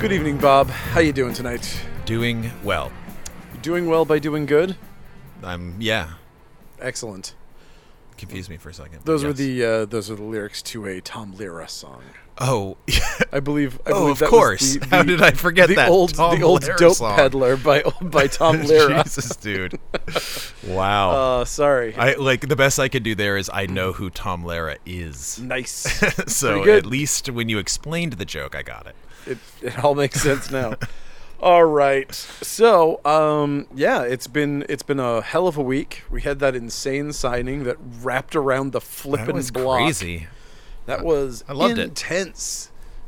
Good evening, Bob. How you doing tonight? Doing well. Doing well by doing good. I'm yeah. Excellent. Confused me for a second. Those were yes. the uh, those are the lyrics to a Tom Lehrer song. Oh, I believe. I oh, believe of course. the- How did I forget the that? old Tom the old Lehrer dope song. peddler by by Tom Lehrer. Jesus, dude. wow. Uh, sorry. I like the best I could do there is I know who Tom Lehrer is. nice. so at least when you explained the joke, I got it. It, it all makes sense now. all right. So, um, yeah, it's been it's been a hell of a week. We had that insane signing that wrapped around the flippin' That was block. crazy. That was I loved it.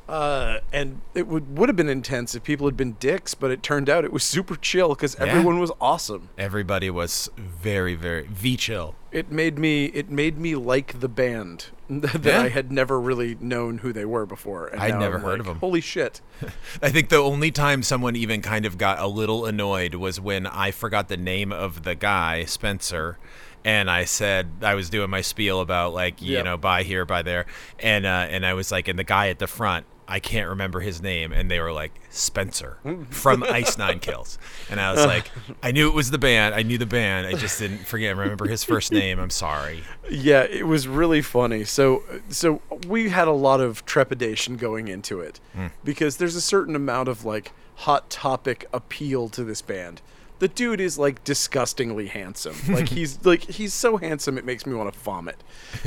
Uh, and it would would have been intense if people had been dicks, but it turned out it was super chill because Yeah. everyone was awesome. Everybody was very, very V chill. It made me it made me like the band that Yeah. I had never really known who they were before. And I'd never I'm heard like, of 'em. Holy shit! I think the only time someone even kind of got a little annoyed was when I forgot the name of the guy, Spencer, and I said I was doing my spiel about like you Yep. know buy here, buy there, and uh, and I was like, and the guy at the front. I can't remember his name, and they were like Spencer from Ice Nine Kills, and I was like, I knew it was the band, I knew the band, I just didn't forget remember his first name. I'm sorry. Yeah, it was really funny. So so we had a lot of trepidation going into it Hmm. because there's a certain amount of like hot topic appeal to this band. The dude is like disgustingly handsome. Like he's like he's so handsome it makes me want to vomit.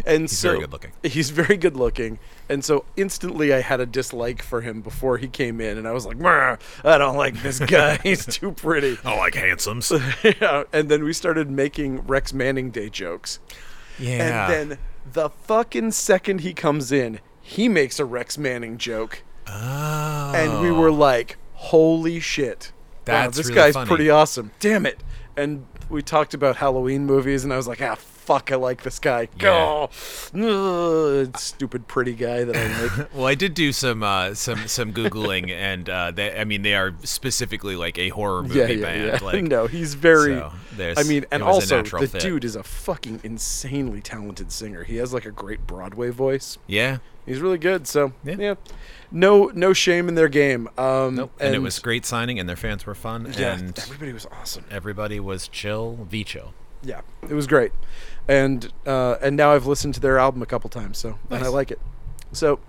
And He's so very good looking. He's very good looking. And so instantly I had a dislike for him before he came in and I was like, I don't like this guy. he's too pretty. Oh, like handsomes. yeah. And then we started making Rex Manning Day jokes. Yeah. And then the fucking second he comes in, he makes a Rex Manning joke. oh. And we were like, holy shit. Wow, this really guy's funny. pretty awesome. Damn it. And we talked about Halloween movies, and I was like, ah, fuck, I like this guy. Yeah. Oh, stupid pretty guy that I like. Well, I did do some uh, some some googling, and uh, they, I mean, they are specifically like a horror movie yeah, yeah, band. yeah. Like, no, he's very. so I mean, and it was a also the fit. dude is a fucking insanely talented singer. He has like a great Broadway voice. yeah, He's really good. So yeah, Yeah. no no shame in their game. Um, nope. And, it was great signing, and their fans were fun, yeah, and everybody was awesome. everybody was chill, v chill. Yeah, it was great, and uh, and now I've listened to their album a couple times, so and I like it. So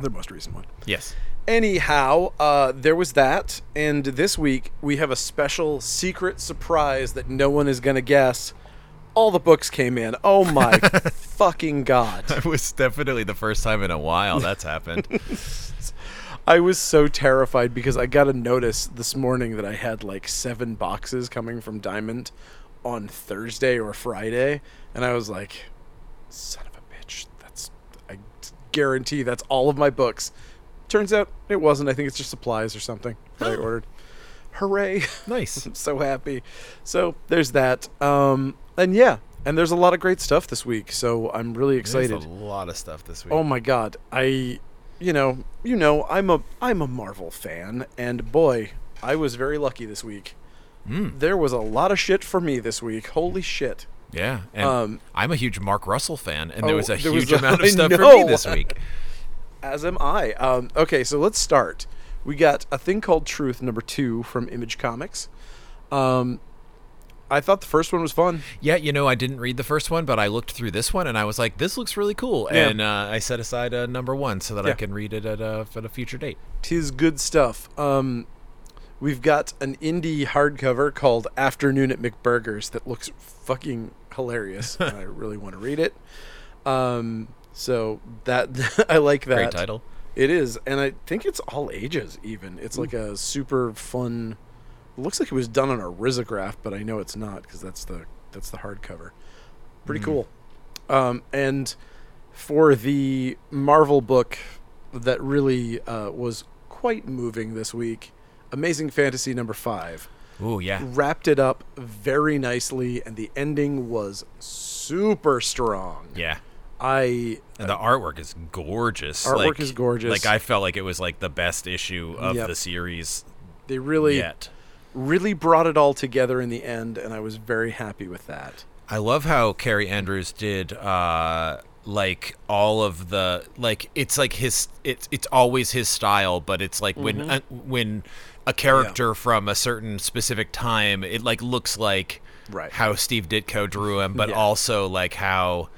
their most recent one. Yes. Anyhow, uh, there was that, and this week we have a special secret surprise that no one is gonna guess. All the books came in. Oh my fucking god! It was definitely the first time in a while that's happened. I was so terrified because I got a notice this morning that I had like seven boxes coming from Diamond on Thursday or Friday, and I was like, "Son of a bitch!" That's I guarantee that's all of my books. Turns out it wasn't. I think it's just supplies or something that I ordered. Hooray! nice. I'm so happy. So there's that. Um, and yeah, and there's a lot of great stuff this week. So I'm really excited. There's a lot of stuff this week. Oh my god. I you know, you know, I'm a I'm a Marvel fan and boy, I was very lucky this week. Mm. There was a lot of shit for me this week. Holy shit. Yeah, and Um, I'm a huge Mark Russell fan, and Oh, there was a there was huge a- amount of stuff for me this week. As am I. Um, okay, so let's start. We got a thing called Truth number 2 from Image Comics. Um I thought the first one was fun. Yeah, you know, I didn't read the first one, but I looked through this one and I was like, "This looks really cool," Yeah. and uh, I set aside a number one so that I can read it at a at a future date. Tis good stuff. Um, we've got an indie hardcover called Afternoon at McBurger's that looks fucking hilarious. and I really want to read it. Um, so that I like that. Great title. It is, and I think it's all ages. Even it's like a super fun. Looks like it was done on a risograph, but I know it's not because that's the that's the hardcover. Pretty cool. Um, and for the Marvel book that really uh, was quite moving this week, Amazing Fantasy number five Ooh, yeah. wrapped it up very nicely, and the ending was super strong. Yeah. I And the artwork is gorgeous. Artwork Like- is gorgeous. Like I felt like it was like the best issue of Yep. the series they really yet. really brought it all together in the end, and I was very happy with that. I love how Kaare Andrews did uh like all of the like it's like his it's it's always his style, but it's like when Mm-hmm. uh, when a character from a certain specific time, it like looks like Right. how Steve Ditko drew him, but Yeah. also like how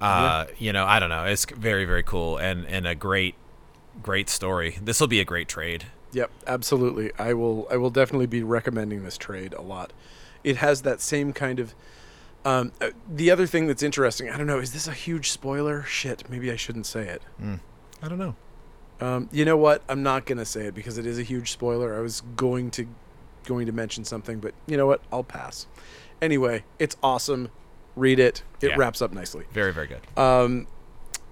uh you know I don't know. It's very very cool and and a great great story. This will be a great trade. Yep, absolutely. I will. I will definitely be recommending this trade a lot. It has that same kind of. Um, uh, the other thing that's interesting, I don't know, is this a huge spoiler? Shit, maybe I shouldn't say it. I don't know. Um, you know what? I'm not gonna say it because it is a huge spoiler. I was going to going to mention something, but you know what? I'll pass. Anyway, it's awesome. Read it. It Yeah. wraps up nicely. Very very good. Um,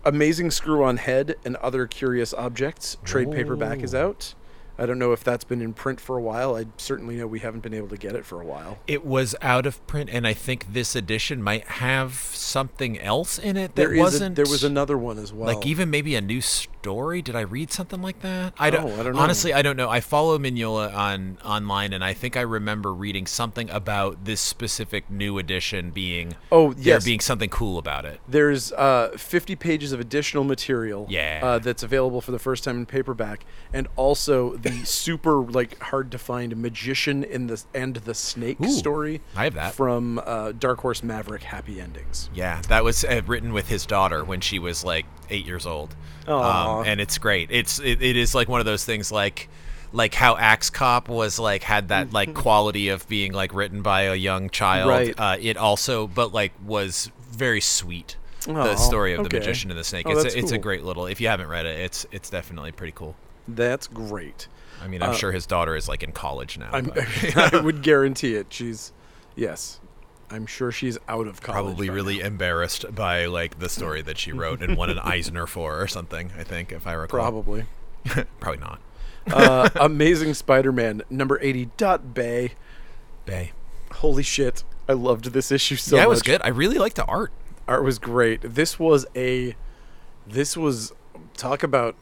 Amazing Screw on Head and Other Curious Objects trade paperback is out. I don't know if that's been in print for a while. I certainly know we haven't been able to get it for a while. It was out of print, and I think this edition might have something else in it that There is a- wasn't. there was another one as well. like even maybe a new story. Did I read something like that? I don't. Oh, I don't know. Honestly, I don't know. I follow Mignola on online, and I think I remember reading something about this specific new edition being. Oh, there being something cool about it. There's uh, 50 pages of additional material. Yeah. Uh, that's available for the first time in paperback, and also the super like hard to find magician in the and the snake Ooh, story. I have that. from uh, Dark Horse Maverick. Happy endings. Yeah, that was uh, written with his daughter when she was like eight years old. Um, and it's great. It's it, it is like one of those things like like how Axe Cop was like had that like quality of being like written by a young child. Right. Uh, it also, but like was very sweet. the story of the magician and the snake. Oh, it's a, it's a great little. If you haven't read it, it's it's definitely pretty cool. That's great. I mean, I'm sure his daughter is like in college now. Uh, I'm, I would guarantee it. She's, yes, I'm sure she's out of college. probably really now. embarrassed by like the story that she wrote and won an Eisner for or something. I think if I recall. Probably. Probably not. uh, Amazing Spider-Man number eighty. Dot Bay. Bay. Holy shit! I loved this issue so yeah, it was good. I really liked the art. Art was great. This was a, this was talk about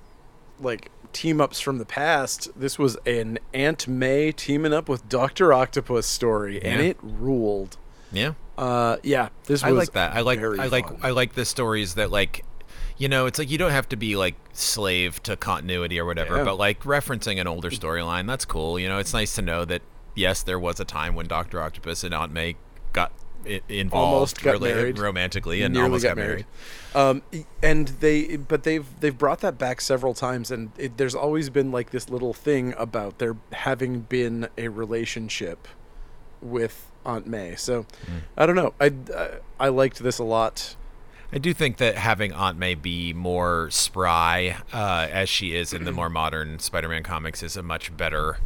like team ups from the past. This was an Aunt May teaming up with Doctor Octopus story, and it ruled. Yeah, Uh, yeah, this I like that. I like I like fun. I like the stories that like, you know, it's like you don't have to be like slave to continuity or whatever, Yeah. but like referencing an older storyline, that's cool. You know, it's nice to know that yes, there was a time when Doctor Octopus and Aunt May got involved Almost got rela- married. romantically and nearly almost got married. Um, e- and they, but they've they've brought that back several times, and it, there's always been like this little thing about there having been a relationship with Aunt May. So Hmm. I don't know. I uh, I liked this a lot. I do think that having Aunt May be more spry, uh, as she is in the more modern Spider-Man comics, is a much better.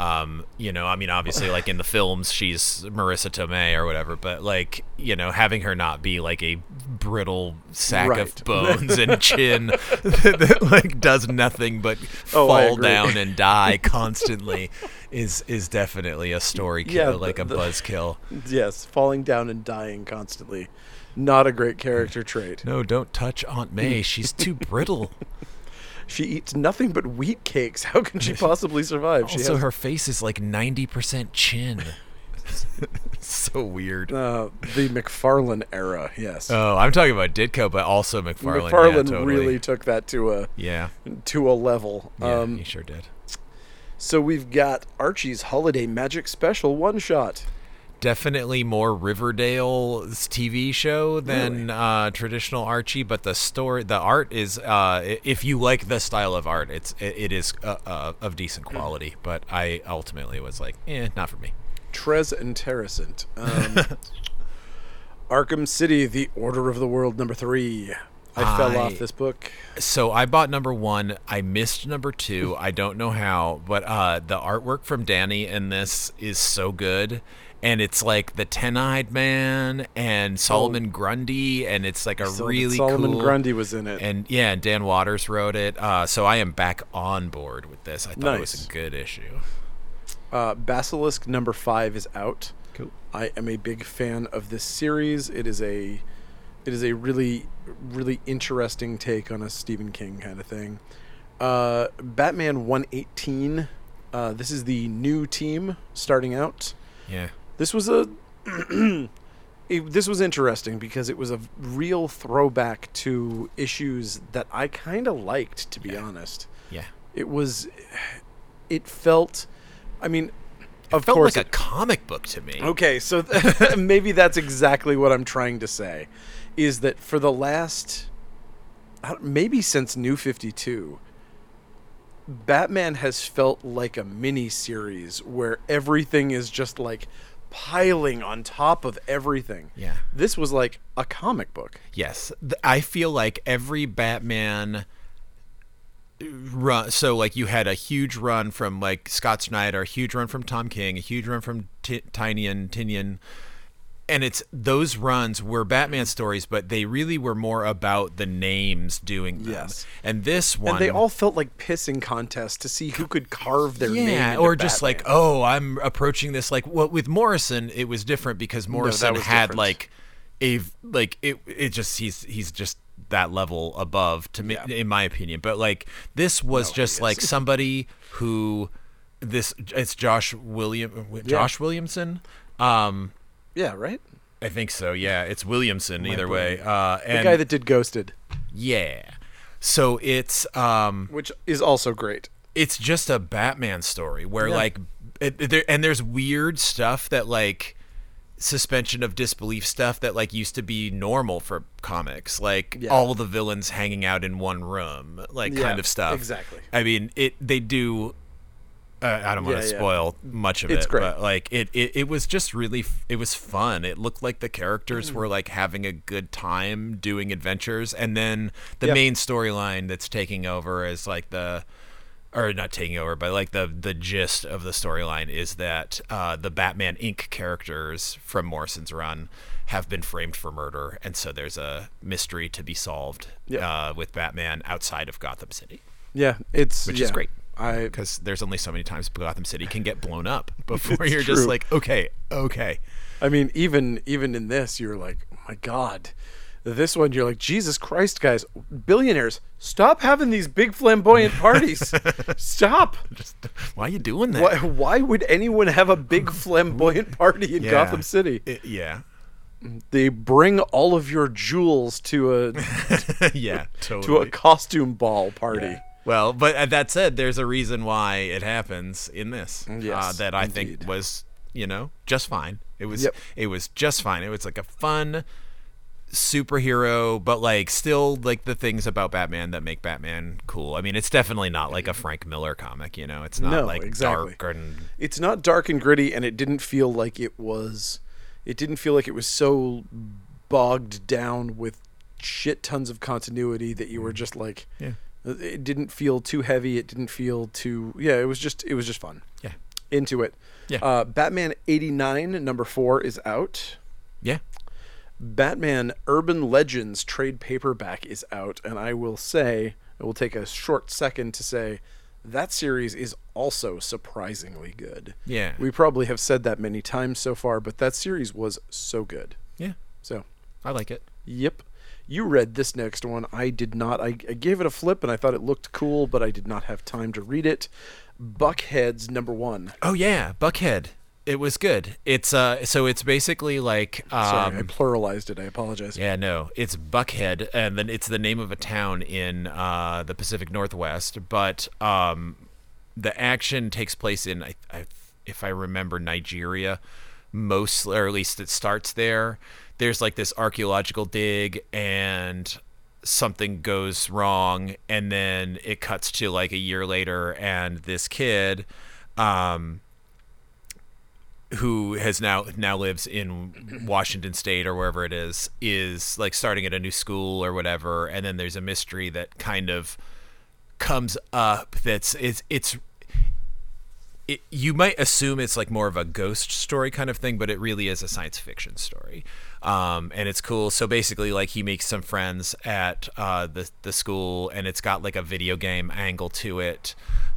Um, you know, I mean, obviously, like in the films, she's Marisa Tomei or whatever, but like, you know, having her not be like a brittle sack Right. of bones and chin that, that, like does nothing but Oh, fall down and die constantly is is definitely a story kill, Yeah, like a buzzkill. Yes, falling down and dying constantly, not a great character trait. No, don't touch Aunt May. She's too brittle. She eats nothing but wheat cakes. How can she possibly survive? She Also, has her face is like 90% chin. so weird. uh, the McFarlane era. Yes, Oh, I'm talking about Ditko, but also McFarlane. McFarlane yeah, totally. really took that to a Yeah, to a level. yeah, um, he sure did. So we've got Archie's Holiday Magic Special one shot. Definitely more Riverdale's TV show than uh, traditional Archie, but the story, the art is, uh, if you like the style of art, it's it, it is uh, uh, of decent quality. But I ultimately was like, eh, not for me. Trez and Terracent. Um, Arkham City, The Order of the World number three. I fell I- off this book. So I bought number one. I missed number two. I don't know how, but uh, the artwork from Dani in this is so good. And it's like the Ten-Eyed Man and Solomon Grundy, and it's like a So really Solomon cool. Grundy was in it. And yeah, and Dan Watters wrote it. Uh, so I am back on board with this. I thought it was a good issue. Uh, Basilisk number five is out. Cool. I am a big fan of this series. It is a it is a really really interesting take on a Stephen King kind of thing. Uh, Batman 118. Uh, this is the new team starting out. Yeah. This was a it, this was interesting because it was a real throwback to issues that I kind of liked, to be honest. Yeah. It was, it felt, I mean, of Felt course, like a comic book to me. Okay, so maybe that's exactly what I'm trying to say is that for the last maybe since New 52 Batman has felt like a mini series where everything is just like piling on top of everything. Yeah. This was like a comic book. Yes, I feel like every Batman run. So like you had a huge run from like Scott Snyder, a huge run from Tom King, a huge run from T- Tiny and Tynion, and it's those runs were Batman stories, but they really were more about the names doing them. Yes. and this one And they all felt like pissing contests to see who could carve their name yeah, or just like, oh, I'm approaching this like what with Morrison, it was different because Morrison was had different. like a like it it just he's he's just that level above to me Yeah. in my opinion. But like this was No, just like somebody who this it's Josh William Josh Williamson. Um Yeah, right? I think so. Yeah, it's Williamson either brain. way. Uh The guy that did Ghosted, yeah. So it's um which is also great. it's just a Batman story where Yeah. like it, it- there, and there's weird stuff that like suspension of disbelief stuff that like used to be normal for comics like Yeah. all the villains hanging out in one room like Yeah, kind of stuff exactly. i mean it they do uh, i don't want to yeah. spoil much of It's it great. but like it, it it was just really f- it was fun it looked like the Mm. characters were like having a good time doing adventures and then the Yep. main storyline that's taking over is like the or not taking over, but like the the gist of the storyline is that uh, the Batman Inc. characters from Morrison's run have been framed for murder, and so there's a mystery to be solved Yeah. uh, with Batman outside of Gotham City, Yeah, it's which is great because there's only so many times Gotham City can get blown up before you're just like, okay, okay, I mean, even even in this, you're like, oh my god. This one, you're like, Jesus Christ, guys, billionaires, stop having these big flamboyant parties. stop. just why are you doing that? Why, why would anyone have a big flamboyant party in Yeah. Gotham City? It- yeah, They bring all of your jewels to a yeah, to totally. a costume ball party. Well, but uh, that said, there's a reason why it happens in this. uh, that I indeed. think was, you know, just fine. It was Yep. it was just fine. It was like a fun superhero, but like still like the things about Batman that make Batman cool. I mean, it's definitely not like a Frank Miller comic, you know. It's not No, like exactly. dark and It's not dark and gritty, and it didn't feel like it was. It didn't feel like it was so bogged down with shit tons of continuity that you were just like. yeah. It didn't feel too heavy. It didn't feel too. Yeah, it was just. It was just fun. Yeah. Into it. Yeah. Uh, Batman eighty nine number four is out. Yeah. Batman Urban Legends trade paperback is out, and I will say, I will take a short second to say that series is also surprisingly good. Yeah. We probably have said that many times so far, but that series was so good. Yeah. So, I like it. yep. You read this next one. I did not. I, I gave it a flip and I thought it looked cool, but I did not have time to read it. Buckheads number one. Oh yeah, Buckhead. It was good. It's uh so it's basically like um Sorry, I pluralized it. I apologize. Yeah, no, it's Buckhead, and then it's the name of a town in uh, the Pacific Northwest. But um, the action takes place in, I, I, if I remember, Nigeria, most, or at least it starts there. There's like this archaeological dig, and something goes wrong, and then it cuts to like a year later, and this kid. Um, who has now now lives in Washington State or wherever it is is like starting at a new school or whatever, and then there's a mystery that kind of comes up that's it's it's it, you might assume it's like more of a ghost story kind of thing, but it really is a science fiction story, um, and it's cool. So basically, like he makes some friends at uh, the the school, and it's got like a video game angle to it.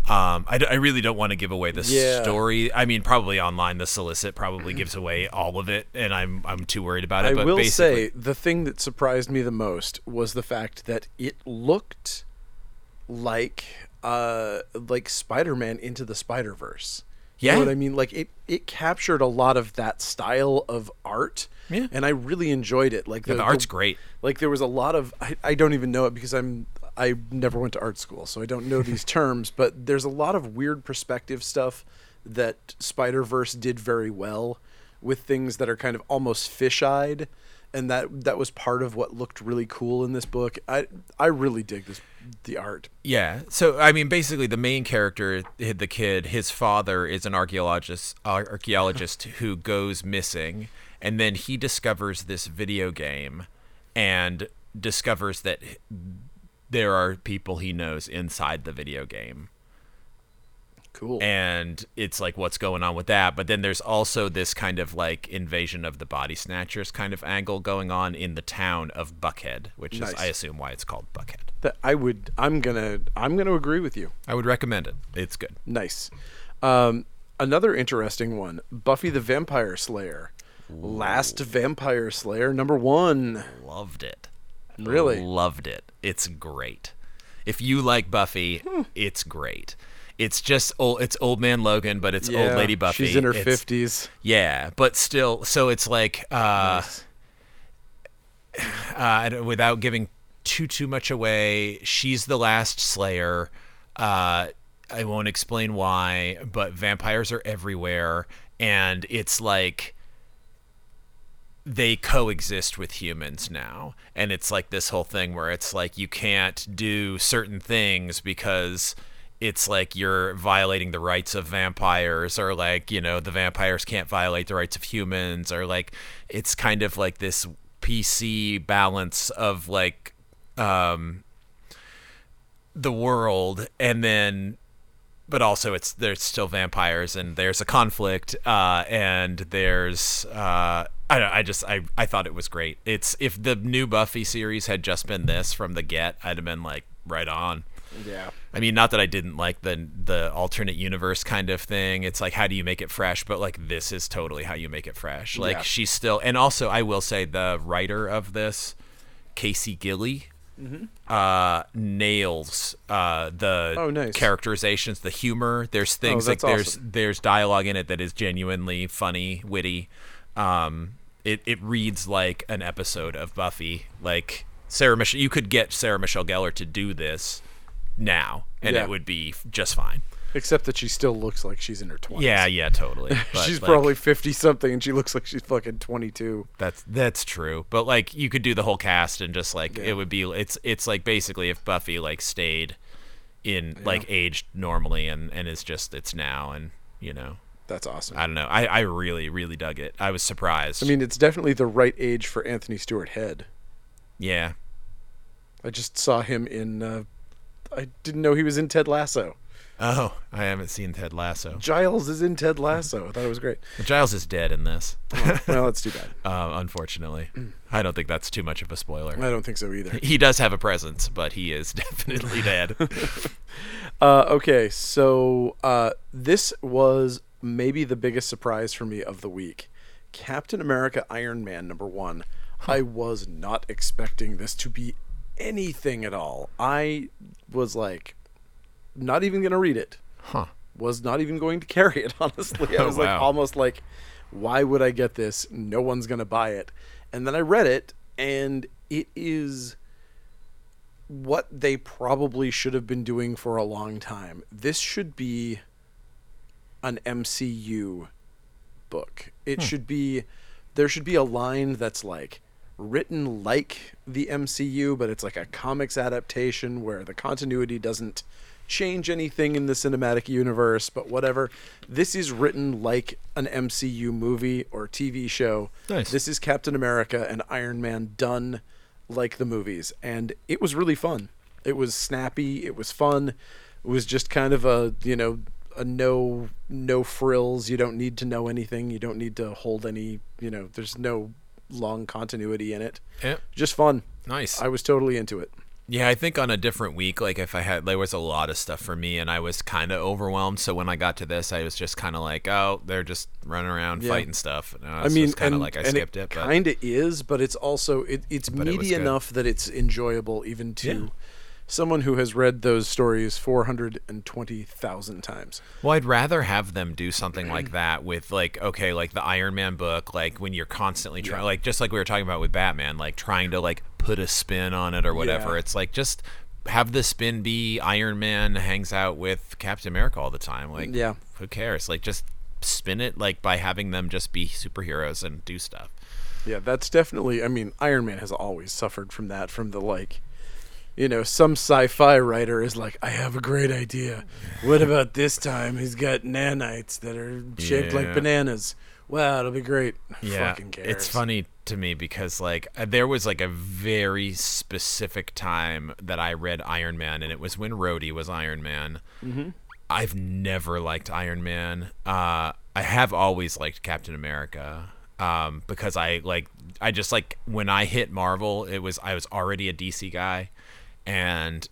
Um, I, d- I really don't want to give away the Yeah. story. I mean, probably online the solicit probably gives away all of it, and I'm I'm too worried about it. I but will basically, say the thing that surprised me the most was the fact that it looked like uh like Spider-Man into the Spider-Verse. You know Yeah. what I mean? Like it it captured a lot of that style of art. Yeah. And I really enjoyed it. Like Yeah, the art's great. Like there was a lot of I, I don't even know it because I'm I never went to art school, so I don't know these terms, but there's a lot of weird perspective stuff that Spider-Verse did very well with things that are kind of almost fish-eyed and that that was part of what looked really cool in this book. I I really dig this the art. Yeah. So I mean, basically, the main character, the kid, his father is an archaeologist, archaeologist who goes missing, and then he discovers this video game, and discovers that there are people he knows inside the video game Cool. and it's like what's going on with that but then there's also this kind of like invasion of the body snatchers kind of angle going on in the town of buckhead which Nice. is i assume why it's called buckhead that I would I'm going to I'm to agree with you. i would recommend it it's good Nice. Um, another interesting one Buffy the Vampire Slayer. Last Vampire Slayer, number one. loved it Really? loved it it's great if you like buffy Hmm. it's great it's just old it's old man logan but it's old lady buffy She's in her 50s. yeah but still so it's like uh Nice. uh, without giving too too much away, she's the last Slayer. Uh, I won't explain why, but vampires are everywhere, and it's like they coexist with humans now, and it's like this whole thing where it's like you can't do certain things because it's like you're violating the rights of vampires or like you know the vampires can't violate the rights of humans or like it's kind of like this pc balance of like um the world and then but also it's there's still vampires and there's a conflict uh and there's uh I don't, I just I, I thought it was great. It's if the new Buffy series had just been this from the get, I'd have been like right on. Yeah. I mean, not that I didn't like the the alternate universe kind of thing. It's like how do you make it fresh? But like this is totally how you make it fresh. Like Yeah. she's still, and also I will say the writer of this, Casey Gilly, uh, nails uh, the Oh, nice. characterizations, the humor. There's things like that's there's awesome. there's dialogue in it that is genuinely funny, witty. Um, it it reads like an episode of Buffy. Like Sarah Michelle, you could get Sarah Michelle Gellar to do this now, and Yeah. it would be just fine. Except that she still looks like she's in her 20s. Yeah, yeah, totally. She's like, probably 50 something and she looks like she's fucking 22. That's that's true. But like you could do the whole cast and just like Yeah. it would be it's it's like basically if Buffy like stayed in like aged normally and and is just it's now and you know That's awesome. I don't know. I I really really dug it. I was surprised. I mean, it's definitely the right age for Anthony Stewart Head. yeah. I just saw him in. Uh, I didn't know he was in Ted Lasso. Oh, I haven't seen Ted Lasso. Giles is in Ted Lasso. I thought it was great. Giles is dead in this. well, that's too bad. uh, unfortunately, I don't think that's too much of a spoiler. I don't think so either. He does have a presence, but he is definitely dead. Uh, okay, so uh, this was maybe the biggest surprise for me of the week. Captain America Iron Man number one. I was not expecting this to be anything at all. I was like, not even going to read it. huh. Was not even going to carry it, honestly. I Oh, was like, almost like, why would I get this? No one's going to buy it. And then I read it, and it is what they probably should have been doing for a long time. This should be an MCU book. It hmm. should be there should be a line that's like written like the MCU, but it's like a comics adaptation where the continuity doesn't change anything in the cinematic universe, but whatever. This is written like an MCU movie or TV show. Nice. This is Captain America and Iron Man done like the movies, and it was really fun. It was snappy. It was fun. It was just kind of a you know a no no frills. You don't need to know anything. You don't need to hold any. You know, there's no long continuity in it. Yeah. Just fun. Nice. I was totally into it. Yeah, I think on a different week, like if I had, there was a lot of stuff for me, and I was kind of overwhelmed. So when I got to this, I was just kind of like, oh, they're just running around Yeah. fighting stuff. And I mean, kind of like I skipped it, but kind of is, but it's also it, it's But it meaty enough that it's enjoyable even to Yeah. Someone who has read those stories 420,000 times. Well, I'd rather have them do something like that with like okay, like the Iron Man book, like when you're constantly trying, Yeah. like just like we were talking about with Batman, like trying to like put a spin on it or whatever. Yeah. It's like just have the spin be Iron Man hangs out with Captain America all the time. Like, Yeah. who cares? Like, just spin it like by having them just be superheroes and do stuff. Yeah, that's definitely. I mean, Iron Man has always suffered from that. From the like, you know, some sci-fi writer is like, "I have a great idea. What about this time? He's got nanites that are shaped like bananas. Wow, it'll be great. Yeah, it's funny to me because like uh, there was like a very specific time that I read Iron Man, and it was when Rhodey was Iron Man. Mm-hmm. I've never liked Iron Man. Uh, I have always liked Captain America um, because I like I just like when I hit Marvel, it was I was already a DC guy, and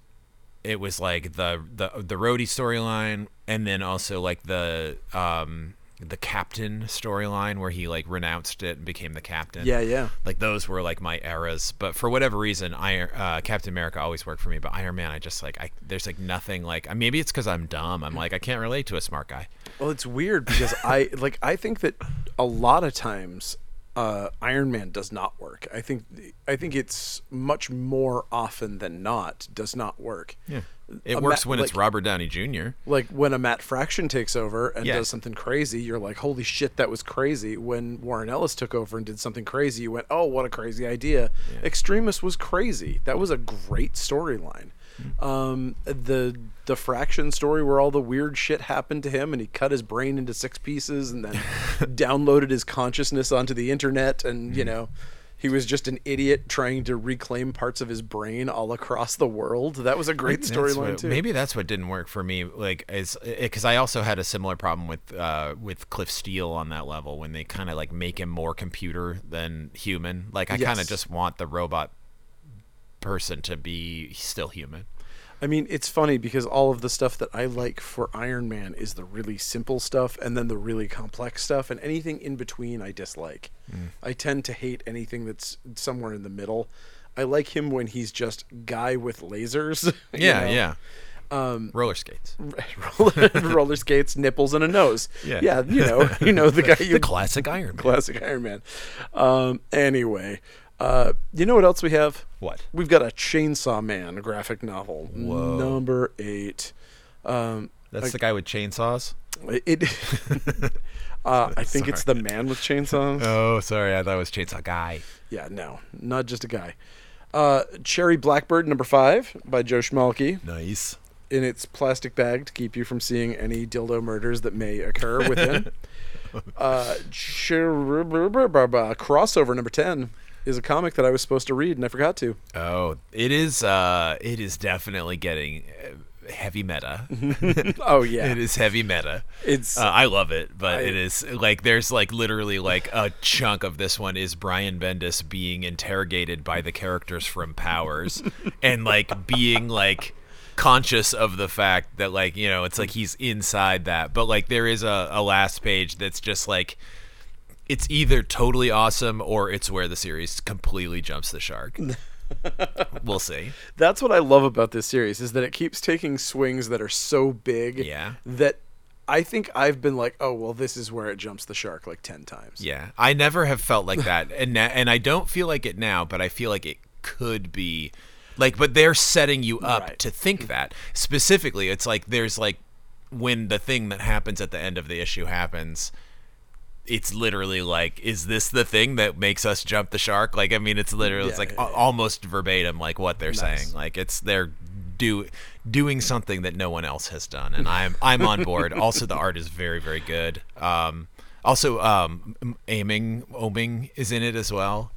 it was like the the the Rhodey storyline, and then also like the um the captain storyline where he like renounced it and became the captain. Yeah, yeah. Like those were like my eras, but for whatever reason, Iron uh, Captain America always worked for me. But Iron Man, I just like I there's like nothing like maybe it's because I'm dumb. I'm like I can't relate to a smart guy. Well, it's weird because I like I think that a lot of times uh, Iron Man does not work. I think I think it's much more often than not does not work. Yeah, it A works ma- when it's Robert Downey Jr. Like when a Matt Fraction takes over and Yeah. does something crazy, you're like, "Holy shit, that was crazy!" When Warren Ellis took over and did something crazy, you went, "Oh, what a crazy idea!" Extremis was crazy. That was a great storyline. Mm-hmm. Um, the the Fraction story where all the weird shit happened to him and he cut his brain into six pieces and then downloaded his consciousness onto the internet and Mm-hmm. you know. He was just an idiot trying to reclaim parts of his brain all across the world. That was a great storyline too. Maybe that's what didn't work for me. Like, is because I also had a similar problem with uh, with Cliff Steele on that level when they kind of like make him more computer than human. Like, I kind of just want the robot person to be still human. I mean, it's funny because all of the stuff that I like for Iron Man is the really simple stuff and then the really complex stuff, and anything in between I dislike. Mm. I tend to hate anything that's somewhere in the middle. I like him when he's just guy with lasers. you Yeah, know? yeah. Um, Roller skates. roller, roller skates, nipples, and a nose. Yeah. yeah, you know, you know the guy. You The classic Iron Man. classic Iron Man. Um, anyway, uh, you know what else we have? What? We've got a Chainsaw Man graphic novel, Whoa. number eight. Um, That's the guy with chainsaws. it. uh, I think it's the man with chainsaws. Oh, sorry, I thought it was Chainsaw Guy. yeah, no, not just a guy. Uh, Cherry Blackbird number five by Joe Schmalke Nice. in its plastic bag to keep you from seeing any dildo murders that may occur within. uh, crossover number ten is a comic that I was supposed to read and I forgot to. Oh, it is. Uh, it is definitely getting uh, heavy meta. Oh yeah, It is heavy meta. It's Uh, I love it, but I- it is like there's like literally like a chunk of this one is Brian Bendis being interrogated by the characters from Powers and like being like conscious of the fact that like you know it's like he's inside that but like there is a, a last page that's just like it's either totally awesome or it's where the series completely jumps the shark we'll see That's what I love about this series is that it keeps taking swings that are so big Yeah. that I think I've been like, oh well, this is where it jumps the shark like ten times. Yeah, I never have felt like that, and na- and I don't feel like it now, but I feel like it could be, like, but they're setting you up Right. to think that specifically. It's like there's like when the thing that happens at the end of the issue happens. It's literally like, is this the thing that makes us jump the shark? Like, I mean, it's literally, it's like yeah, al- almost verbatim, like what they're Nice. saying. Like, it's they're do doing something that no one else has done, and I'm I'm on board. also, the art is very very good. Um, also, um, aiming Oeming is in it as well.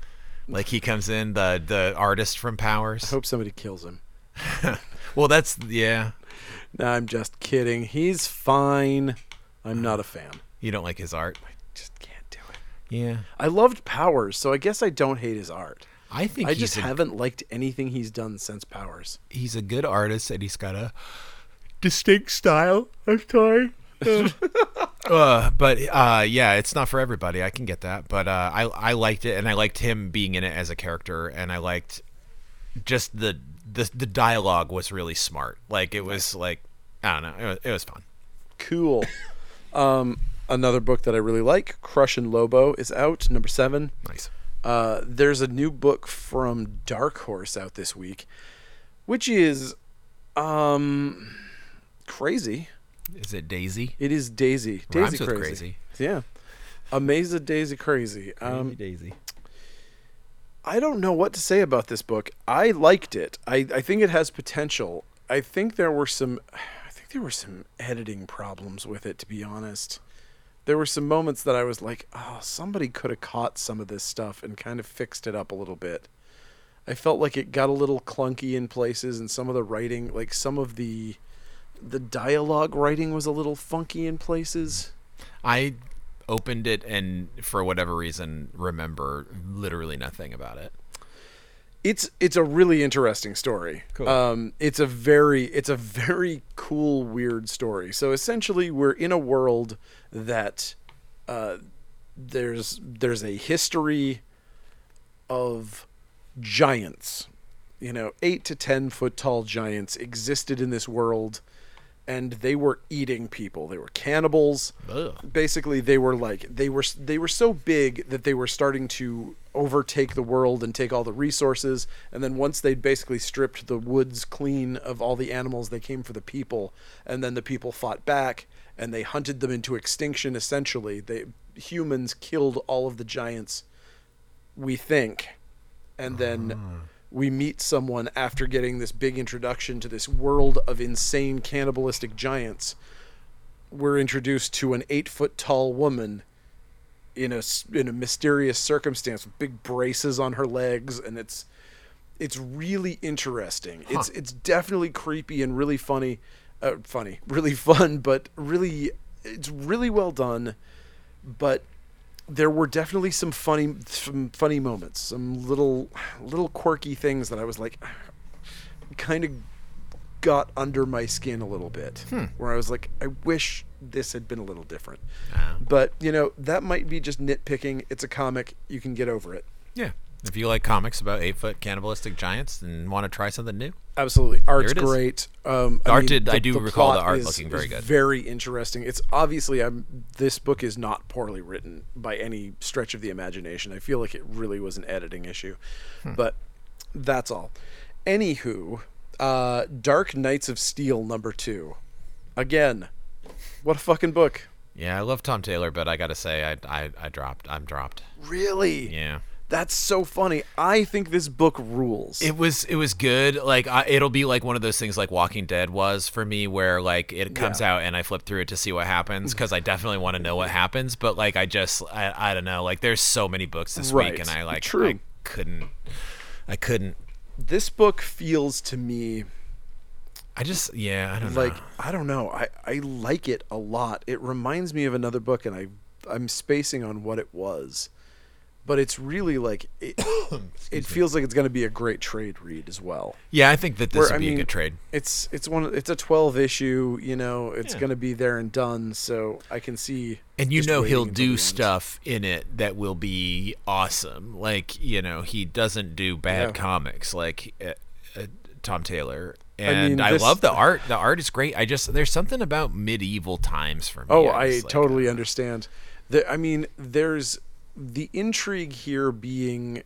Like he comes in the the artist from Powers. I hope somebody kills him. Well, that's yeah. No, I'm just kidding. He's fine. I'm not a fan. You don't like his art. Just can't do it. Yeah, I loved Powers, so I guess I don't hate his art. I think I he's just a, haven't liked anything he's done since Powers. he's a good artist, and he's got a distinct style. I'm sorry. uh, but uh, yeah, it's not for everybody. I can get that, but uh, I I liked it, and I liked him being in it as a character, and I liked just the the the dialogue was really smart. Like it was like I don't know, it was, it was fun. Cool. um, another book that I really like, Crush and Lobo, is out. Number seven. Nice. Uh, there's a new book from Dark Horse out this week, which is um crazy. Is it Daisy? It is Daisy. Daisy crazy. crazy. Yeah. Amazing Daisy Crazy. Um, Daisy. I don't know what to say about this book. I liked it. I, I think it has potential. I think there were some I think there were some editing problems with it to be honest. There were some moments that I was like, "Oh, somebody could have caught some of this stuff and kind of fixed it up a little bit." I felt like it got a little clunky in places and some of the writing, like some of the the dialogue writing was a little funky in places. I opened it and for whatever reason remember literally nothing about it. It's it's a really interesting story. Cool. Um, it's a very it's a very cool weird story. So essentially, we're in a world that uh, there's there's a history of giants. You know, eight to ten foot tall giants existed in this world, and they were eating people. They were cannibals. Ugh. basically they were like they were they were so big that they were starting to overtake the world and take all the resources. And then once they'd basically stripped the woods clean of all the animals they came for the people. And then the people fought back and they hunted them into extinction essentially. They humans killed all of the giants we think. And then ah. We meet someone after getting this big introduction to this world of insane cannibalistic giants we're introduced to an eight foot tall woman in a in a mysterious circumstance with big braces on her legs, and it's it's really interesting. It's it's definitely creepy and really funny, uh, funny, really fun, but really it's really well done. But there were definitely some funny some funny moments, some little little quirky things that I was like kind of got under my skin a little bit where I was like I wish this had been a little different. Ah. But, you know, that might be just nitpicking. It's a comic. You can get over it. Yeah. If you like comics about eight foot cannibalistic giants and want to try something new, Absolutely. Art's great. Um, I art mean, did- I do recall the art is- looking very good. Very interesting. It's obviously I'm this book is not poorly written by any stretch of the imagination. I feel like it really was an editing issue. Hmm. But that's all. Anywho, uh, Dark Knights of Steel number 2. Again, what a fucking book. yeah, I love Tom Taylor, but I gotta say, I I, I dropped. I'm dropped. Really? Yeah. That's so funny. I think this book rules. It was it was good. Like I, it'll be like one of those things like Walking Dead was for me, where like it comes Yeah. out and I flip through it to see what happens because I definitely want to know what happens. But like I just I, I don't know. Like there's so many books this Right. week, and I like True. I couldn't I couldn't. this book feels to me I just yeah I don't like know. I don't know. I I like it a lot. It reminds me of another book, and I I'm spacing on what it was, but it's really like it. it feels like it's going to be a great trade read as well. Yeah, I think that this Where, would I be mean, a good trade. It's it's one. It's a 12 issue. You know, it's Yeah. going to be there and done. So I can see. And you know he'll do stuff in it that will be awesome. Like you know he doesn't do bad Yeah. comics like uh, uh, Tom Taylor. And I, mean, this- love the art. The art is great. I just there's something about medieval times for me. Oh, I like, totally uh, understand. The, I mean, there's the intrigue here being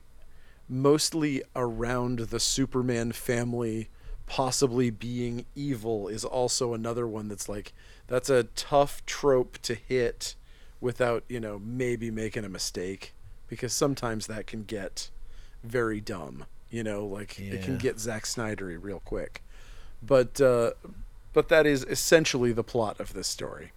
mostly around the Superman family possibly being evil is also another one that's like that's a tough trope to hit without, you know, maybe making a mistake because sometimes that can get very dumb, you know, like it can get Zack Snydery real quick. But uh but that is essentially the plot of this story.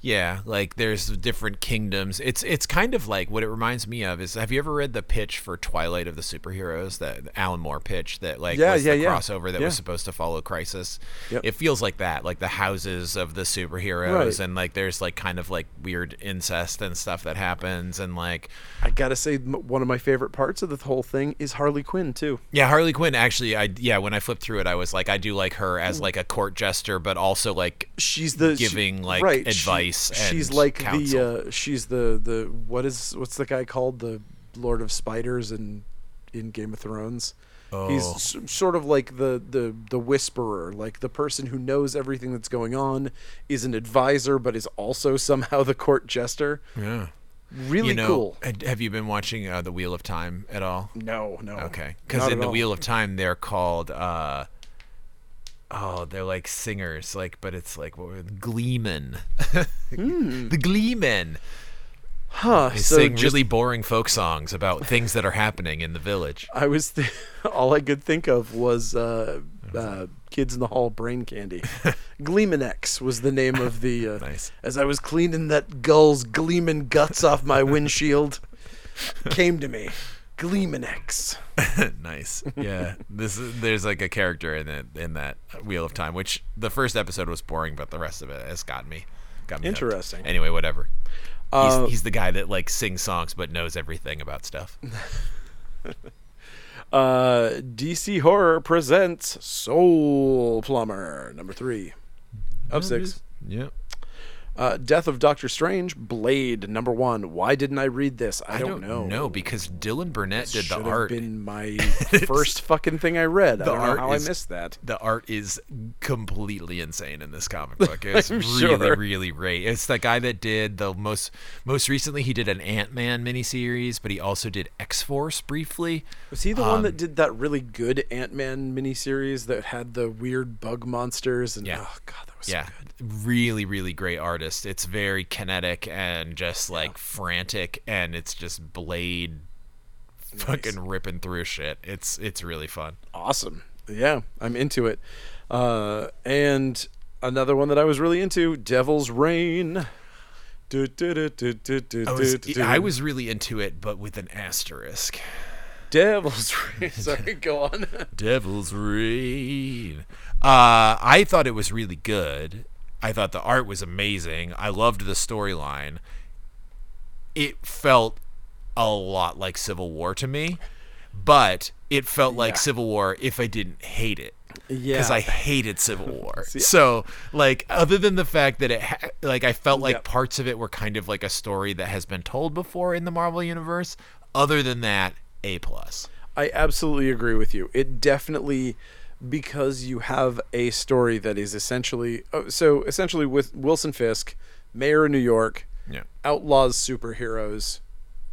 Yeah, like there's different kingdoms. It's it's kind of like what it reminds me of is have you ever read the pitch for Twilight of the Superheroes that Alan Moore pitch that like Yeah, was yeah, the yeah. crossover that was supposed to follow Crisis? Yep. It feels like that, like the houses of the superheroes Right. and like there's like kind of like weird incest and stuff that happens and like I gotta say, one of my favorite parts of the whole thing is Harley Quinn too. yeah, Harley Quinn actually I yeah, when I flipped through it I was like I do like her as hmm. like a court jester but also like She's the she- Giving, like, right, she- advice she's like counsel. the uh, she's the the what is what's the guy called the Lord of Spiders in in Game of Thrones? He's Oh. s- sort of like the, the the whisperer, like the person who knows everything that's going on, is an advisor, but is also somehow the court jester. Yeah. Really you know, cool. have you been watching uh, the Wheel of Time at all? No, no. Okay, because in the all. Wheel of Time, they're called. uh Oh, they're like singers, like, but it's like what were they? Gleemen. the Gleemen. Huh. They So sing just- really boring folk songs about things that are happening in the village. I was th- all I could think of was uh, uh, Kids in the Hall brain candy. Gleemonex was the name of the. Uh, Nice. As I was cleaning that gull's gleaming guts off my windshield, came to me, Gleemonex. nice. Yeah. This is, there's like a character in it in that Wheel of Time, which the first episode was boring, but the rest of it has got me. Got me. hooked. Interesting. Anyway, whatever. Uh, he's, he's the guy that like sings songs but knows everything about stuff. Uh, DC Horror presents Soul Plumber number three of six. Yep. Uh, Death of Doctor Strange, Blade number one. Why didn't I read this? I, I don't, know. No, because Dylan Burnett did Should the have art. been my first fucking thing I read. I The don't know art how is- I missed that. The art is completely insane in this comic book. It's really, sure. really great. It's the guy that did the most. Most recently, he did an Ant Man miniseries, but he also did X Force briefly. Was he the one Um, that did that really good Ant Man miniseries that had the weird bug monsters? And Yeah. oh god, was yeah, so really, really great artist. It's very kinetic and just like frantic, and it's just Blade fucking ripping through shit. It's it's really fun. Awesome. Yeah, I'm into it. Uh, and another one that I was really into, Devil's I was, du- I was really into it, but with an asterisk. Devil's Reign. Sorry, go on. Devil's Reign. Uh, I thought it was really good. I thought the art was amazing. I loved the storyline. It felt a lot like Civil War to me, but it felt like Yeah. Civil War if I didn't hate it. Yeah. Because I hated Civil War. so, like, other than the fact that it, ha- like, I felt like Yep. parts of it were kind of like a story that has been told before in the Marvel universe. Other than that, A plus. I absolutely agree with you. It definitely because you have a story that is essentially oh, so essentially with Wilson Fisk, mayor of New York, Yeah. outlaws superheroes.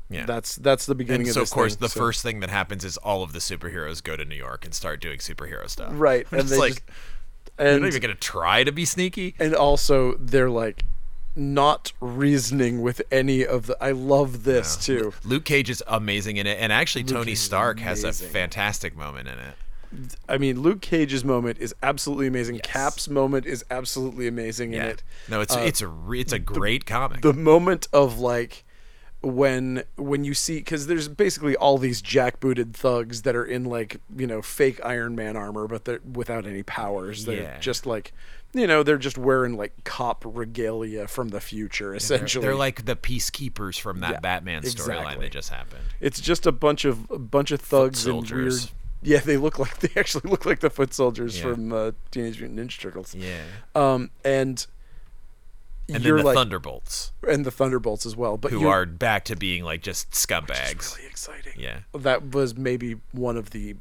Yeah. That's that's the beginning And of so of course thing, the so- first thing that happens is all of the superheroes go to New York and start doing superhero stuff. right and It's they like just, you're not even gonna try to be sneaky. and also they're like not reasoning with any of the I love this too. Luke Cage is amazing in it, and actually Tony Cage is Stark has a fantastic moment in it. I mean Luke Cage's moment is absolutely amazing. Cap's moment is absolutely amazing in it. No, it's uh, it's a re- it's a great comic. the moment of like when when you see because there's basically all these jackbooted thugs that are in like you know fake Iron Man armor, but they're without any powers. They're Yeah. just like you know they're just wearing like cop regalia from the future. they're, Essentially, they're like the peacekeepers from that Yeah, Batman storyline exactly. that just happened. it's just a bunch of a bunch of thugs and weird. Yeah, they look like they actually look like the foot soldiers Yeah. from uh, Teenage Mutant Ninja Turtles. Yeah, Um, and and you're then the like Thunderbolts, and the Thunderbolts as well. But who you're, back to being like just scumbags. really exciting. Yeah. that was maybe one of the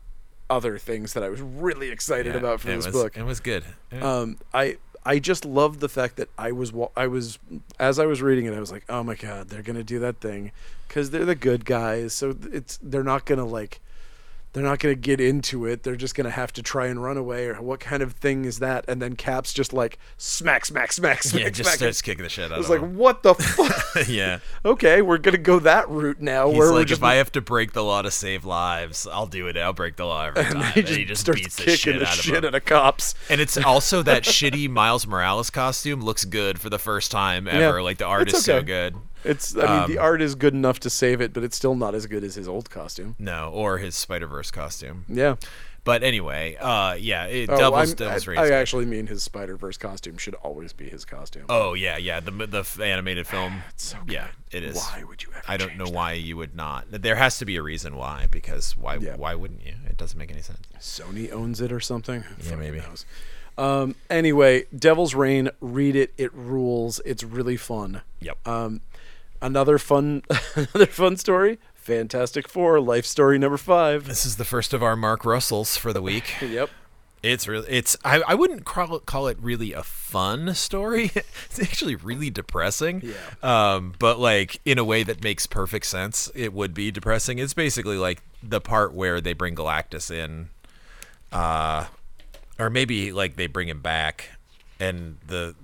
other things that I was really excited Yeah, about for this was, book. It was good. Yeah. Um, I I just loved the fact that I was I was as I was reading it, I was like, oh my god, they're gonna do that thing because they're the good guys, so it's they're not gonna like. They're not going to get into it. They're just going to have to try and run away. Or what kind of thing is that? And then Cap's just like smack, smack, smack, smack, yeah, just smack. starts kicking the shit out I was like, them. what the fuck? yeah. okay, we're going to go that route now. He's where like, just if I have to break the law to save lives, I'll do it. I'll break the law every time. and he And just, he just starts beats the kicking shit the out shit him. out of cops. And it's also that shitty Miles Morales costume looks good for the first time ever. Like the art is so good. It's I mean the Um, art is good enough to save it, but it's still not as good as his old costume. No, or his Spider Verse costume. Yeah. But anyway, uh, yeah, it, Oh, Devil's I'm- Devil's I, Reign. I actually mean his Spider Verse costume should always be his costume. Oh yeah, yeah, the the f- animated film. It's so yeah, it is. Why would you ever? I don't know that? why you would not. There has to be a reason why, because why Yeah. why wouldn't you? It doesn't make any sense. Sony owns it or something. Who Yeah, maybe. knows? Um. Anyway, Devil's Reign. Read it. It rules. It's really fun. Yep. Um, another fun, another fun story. Fantastic Four, Life Story number five. This is the first of our Mark Russells for the week. Yep. It's really it's I, I wouldn't call it, call it really a fun story. it's actually really depressing. Yeah. Um, but like in a way that makes perfect sense. It would be depressing. It's basically like the part where they bring Galactus in, uh, or maybe like they bring him back, and the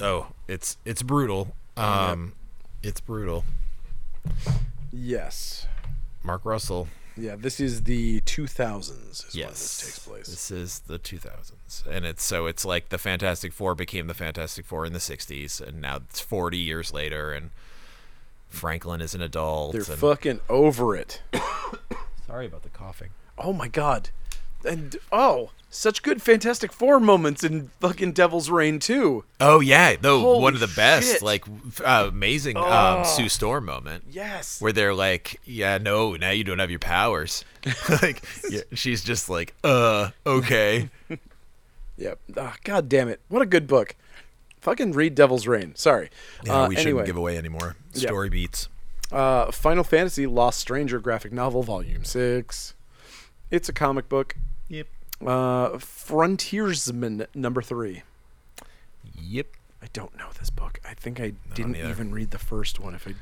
oh, it's it's brutal. Um, it's brutal. Yes. Mark Russell. Yeah, this is the 2000s is yes, when this takes place. This is the 2000s, and it's so it's like the Fantastic Four became the Fantastic Four in the 60s, and now it's 40 years later, and Franklin is an adult. They're and, fucking over it. sorry about the coughing. Oh my god. And oh, such good Fantastic Four moments in fucking Devil's Reign too. Oh yeah, though Holy one of the best, shit. like uh, amazing um, Oh. Sue Storm moment. Yes. Where they're like, yeah, no, now you don't have your powers. like, yeah, she's just like, uh, okay. Yep. Ah, god damn it. What a good book. Fucking read Devil's Reign. Sorry. Yeah, uh, we shouldn't give away anymore. Story beats. uh, Final Fantasy Lost Stranger graphic novel volume 6. It's a comic book. Yep. Uh, Frontiersman number 3. Yep. I don't know this book. I think I didn't neither. even read the first one if I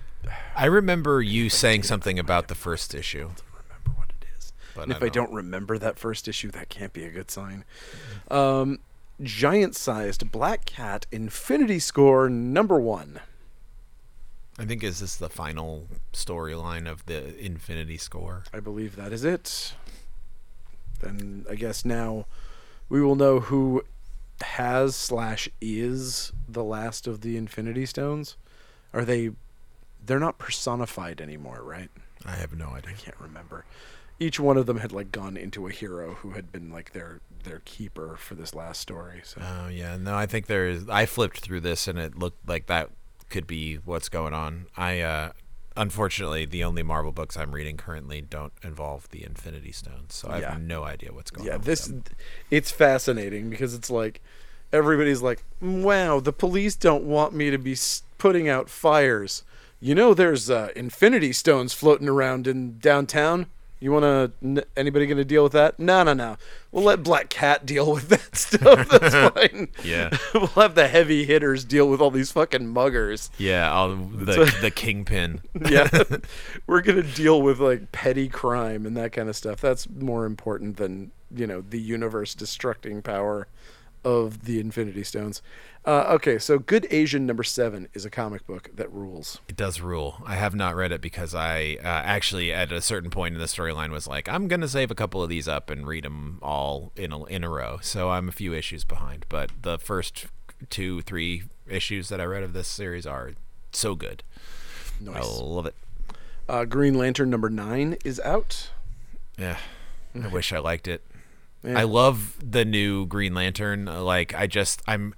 I remember you saying something about the first issue. remember what it is. But And I if I don't- don't remember that first issue, that can't be a good sign. Um, giant-sized black cat Infinity Score number one. I think is this the final storyline of the Infinity Score? I believe that is it. Then I guess now we will know who has slash is the last of the Infinity Stones. Are they? They're not personified anymore, right? I have no idea. I can't remember. Each one of them had like gone into a hero who had been like their their keeper for this last story. So Oh yeah, no, I think there is. I flipped through this and it looked like that could be what's going on. I uh, unfortunately the only Marvel books I'm reading currently don't involve the Infinity Stones, so I Yeah. have no idea what's going yeah, on. Yeah, this it's fascinating because it's like everybody's like, "Wow, the police don't want me to be putting out fires." You know, there's uh, Infinity Stones floating around in downtown. You want to? N- anybody going to deal with that? No, no, no. We'll let Black Cat deal with that stuff. That's fine. Yeah. we'll have the heavy hitters deal with all these fucking muggers. yeah, all the the kingpin. yeah we're gonna deal with like petty crime and that kind of stuff that's more important than you know the universe destructing power of the infinity stones uh, okay so good asian number seven is a comic book that rules It does rule. I have not read it because I uh, actually, at a certain point in the storyline, was like, I'm gonna save a couple of these up and read them all in a, in a row. So I'm a few issues behind, but the first two, three issues that I read of this series are so good. Nice. I love it. uh, green lantern number nine is out Yeah, I wish I liked it. Yeah. I love the new Green Lantern. Like, I just, I'm,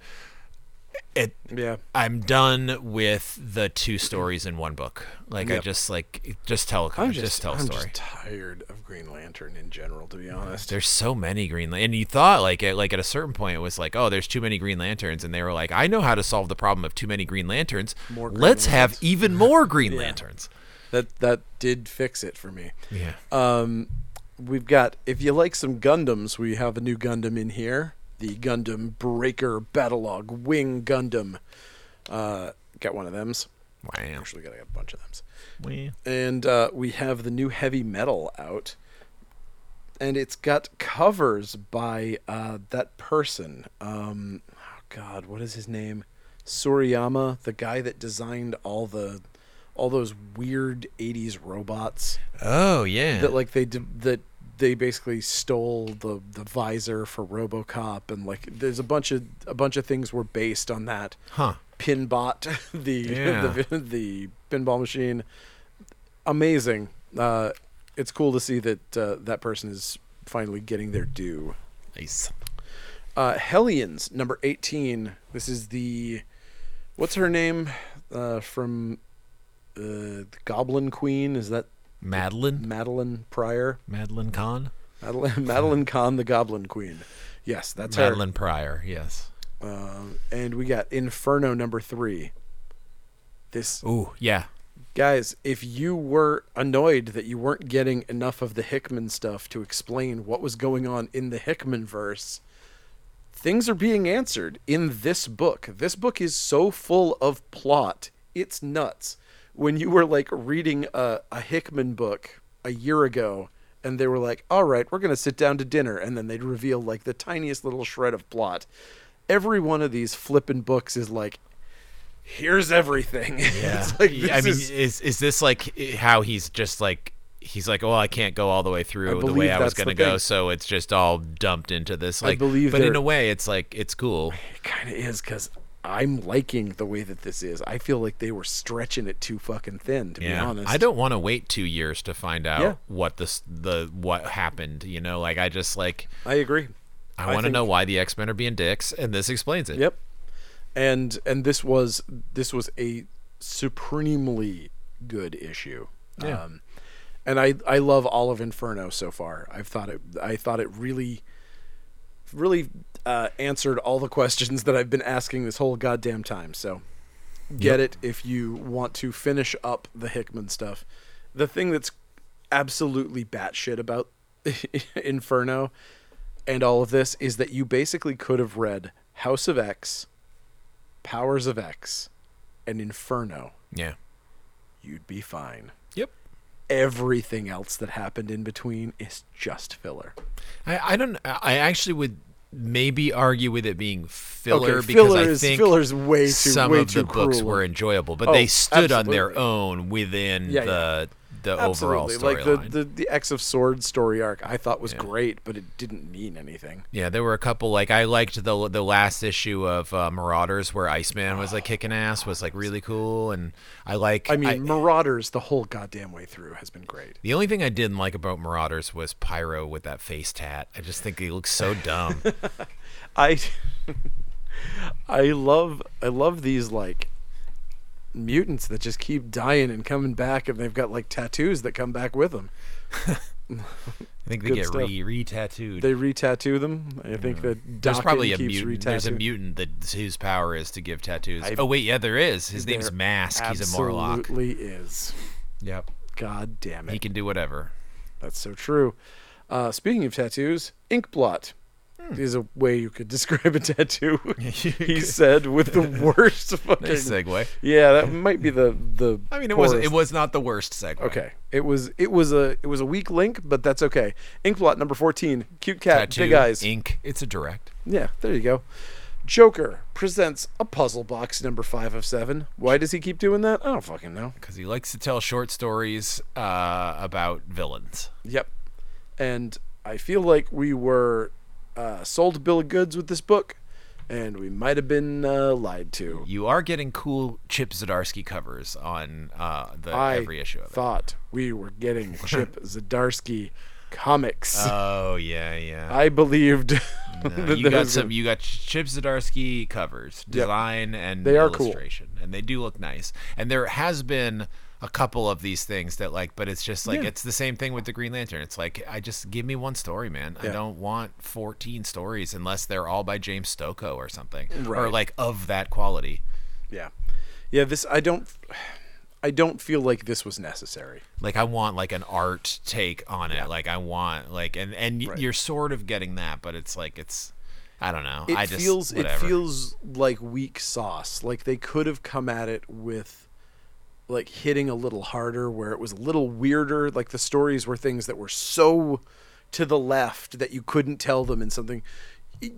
it, yeah I'm done with the two stories in one book. Like, I just like just tell, i'm just, just, tell a I'm story. just tired of green lantern in general to be honest There's so many Green Lan- and you thought like at, like at a certain point it was like, oh, there's too many Green Lanterns, and they were like, I know how to solve the problem of too many Green Lanterns. More Green Let's have even more Green Yeah. Lanterns. that that did fix it for me Yeah. Um, we've got if you like some Gundams, we have a new Gundam in here, the Gundam Breaker Battlelog Wing Gundam. Uh, got one of them's. Wow. Actually, got a bunch of them's. Wow. And uh, we have the new Heavy Metal out, and it's got covers by uh, that person. Um, oh God, what is his name? Sorayama, the guy that designed all the all those weird '80s robots Oh yeah. that like they did that they basically stole the the visor for RoboCop and like there's a bunch of a bunch of things were based on that huh. Pinbot the Yeah. the, the pinball machine amazing uh it's cool to see that uh, that person is finally getting their due Nice. uh Hellions number 18 this is the what's her name uh from uh the Goblin Queen is that Madeline. Madelyne Pryor Madeline Kahn. Madeline, Madeline Kahn, the Goblin Queen. Yes, that's Madelyne Pryor. Yes. her. Um, and we got Inferno number three. This Ooh yeah. Guys, if you were annoyed that you weren't getting enough of the Hickman stuff to explain what was going on in the Hickman verse, things are being answered in this book. This book is so full of plot. It's nuts. When you were like reading a, a Hickman book a year ago and they were like, all right, we're going to sit down to dinner. And then they'd reveal like the tiniest little shred of plot. Every one of these flippin' books is like, here's everything. Yeah. like, I mean, is- is is this like how he's just like he's like, oh, I can't go all the way through the way I was going to go, so it's just all dumped into this. I Like, believe but in a way, it's like it's cool. It kind of is because I'm liking the way that this is. I feel like they were stretching it too fucking thin, to be Yeah, honest. I don't want to wait two years to find out Yeah. what this the what happened. You know, like I just like I agree. I I want to know why the X Men are being dicks, and this explains it. Yep. And and this was this was a supremely good issue. Yeah. Um, and I I love all of Inferno so far. I've thought it I thought it really really uh, answered all the questions that I've been asking this whole goddamn time. So get it if you want to finish up the Hickman stuff. The thing that's absolutely batshit about Inferno and all of this is that you basically could have read House of X, Powers of X, and Inferno. Yeah. You'd be fine. Yep. Everything else that happened in between is just filler. I, I don't. I actually would maybe argue with it being filler okay, because filler I think filler's way too some way of the books were enjoyable, but Oh, they stood on their own within Yeah, the the overall Absolutely. Like the, the the X of Swords story arc, I thought was Yeah. great, but it didn't mean anything. Yeah, there were a couple like I liked the the last issue of uh, Marauders where Iceman was like kicking ass was like really cool, and I like. I mean, Marauders the whole goddamn way through has been great. the only thing I didn't like about Marauders was Pyro with that face tat. I just think he looks so dumb. I I love I love these like mutants that just keep dying and coming back and they've got like tattoos that come back with them. I think they Good get stuff. re re tattooed. They re-tattoo them. I think that There's probably a keeps mutant. There's a mutant that whose power is to give tattoos. I- oh wait, yeah, there is. His name's Mask. He's a Morlock. Absolutely is. Yep, God damn it. he can do whatever. That's so true. Uh, speaking of tattoos, ink blot. Is a way you could describe a tattoo. he said with the worst fucking. Nice segue. Yeah, that might be the the. I mean, it was it was not the worst segue. Okay, it was it was a it was a weak link, but that's okay. Inkblot number fourteen, cute cat, Tattoo, big eyes. ink. It's a direct. Yeah, there you go. Joker presents a puzzle box number five of seven. Why does he keep doing that? I don't fucking know. because he likes to tell short stories uh, about villains. Yep, and I feel like we were uh, sold a bill of goods with this book, and we might have been uh, lied to. You are getting cool Chip Zdarsky covers on uh, the I every issue of it. I thought we were getting Chip Zdarsky comics. Oh yeah, yeah. I believed. No, you got some. You got Chip Zdarsky covers, Yep. design and They are cool. illustration, and they do look nice. And there has been a couple of these things that like, but it's just like Yeah. it's the same thing with the Green Lantern. It's like I just give me one story, man. I don't want fourteen stories unless they're all by James Stokoe or something, or like of that quality. Yeah, yeah. This I don't. I don't feel like this was necessary. like I want like an art take on it. Like I want like and and Right. you're sort of getting that, but it's like it's I don't know. It I just feels it feels like weak sauce. Like they could have come at it with like hitting a little harder where it was a little weirder. Like the stories were things that were so to the left that you couldn't tell them in something.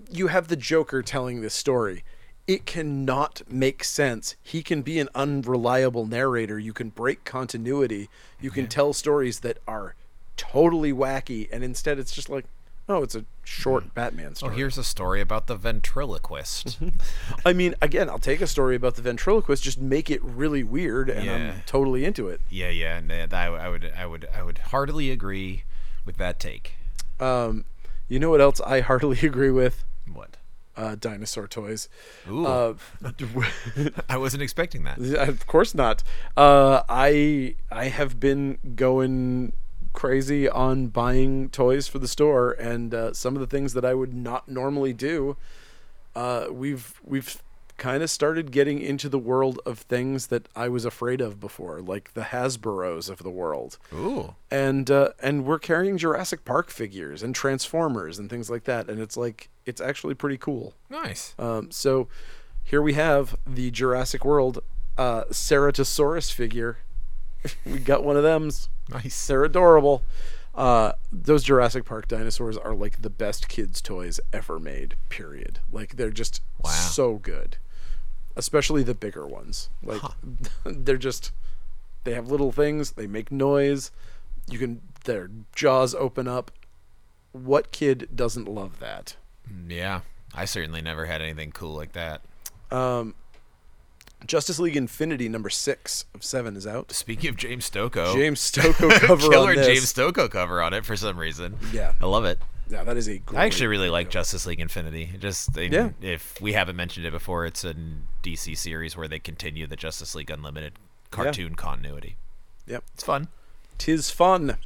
You have the Joker telling this story. It cannot make sense. He can be an unreliable narrator. You can break continuity. You can tell stories that are totally wacky, and instead it's just like, oh, it's a short Batman story. Oh, here's a story about the ventriloquist. I mean, again, I'll take a story about the ventriloquist, just make it really weird, and Yeah. I'm totally into it. yeah, yeah, and uh, I, I would, I would, I would heartily agree with that take. Um, you know what else I heartily agree with? What? Uh, dinosaur toys. Ooh, Uh, I wasn't expecting that. of course not. Uh, I I have been going crazy on buying toys for the store, and uh, some of the things that I would not normally do, uh, we've we've kind of started getting into the world of things that I was afraid of before, like the Hasbro's of the world. Ooh. And uh, and we're carrying Jurassic Park figures and Transformers and things like that, and it's like it's actually pretty cool. Nice. Um, so here we have the Jurassic World uh, Ceratosaurus figure. we got one of them's. Nice. They're adorable. Uh, those Jurassic Park dinosaurs are like the best kids' toys ever made. Period. Like they're just Wow. so good, especially the bigger ones. Like they're just they have little things. They make noise. You can their jaws open up. What kid doesn't love that? Yeah. I certainly never had anything cool like that. Justice League Infinity number six of seven is out. Speaking of James Stokoe, James Stokoe cover killer on this. James Stokoe cover on it for some reason. Yeah. I love it. Yeah, that is a. Great I actually really like Justice League Infinity. Just they, Yeah. if we haven't mentioned it before, it's a DC series where they continue the Justice League Unlimited cartoon continuity. Yep. It's fun. Tis fun.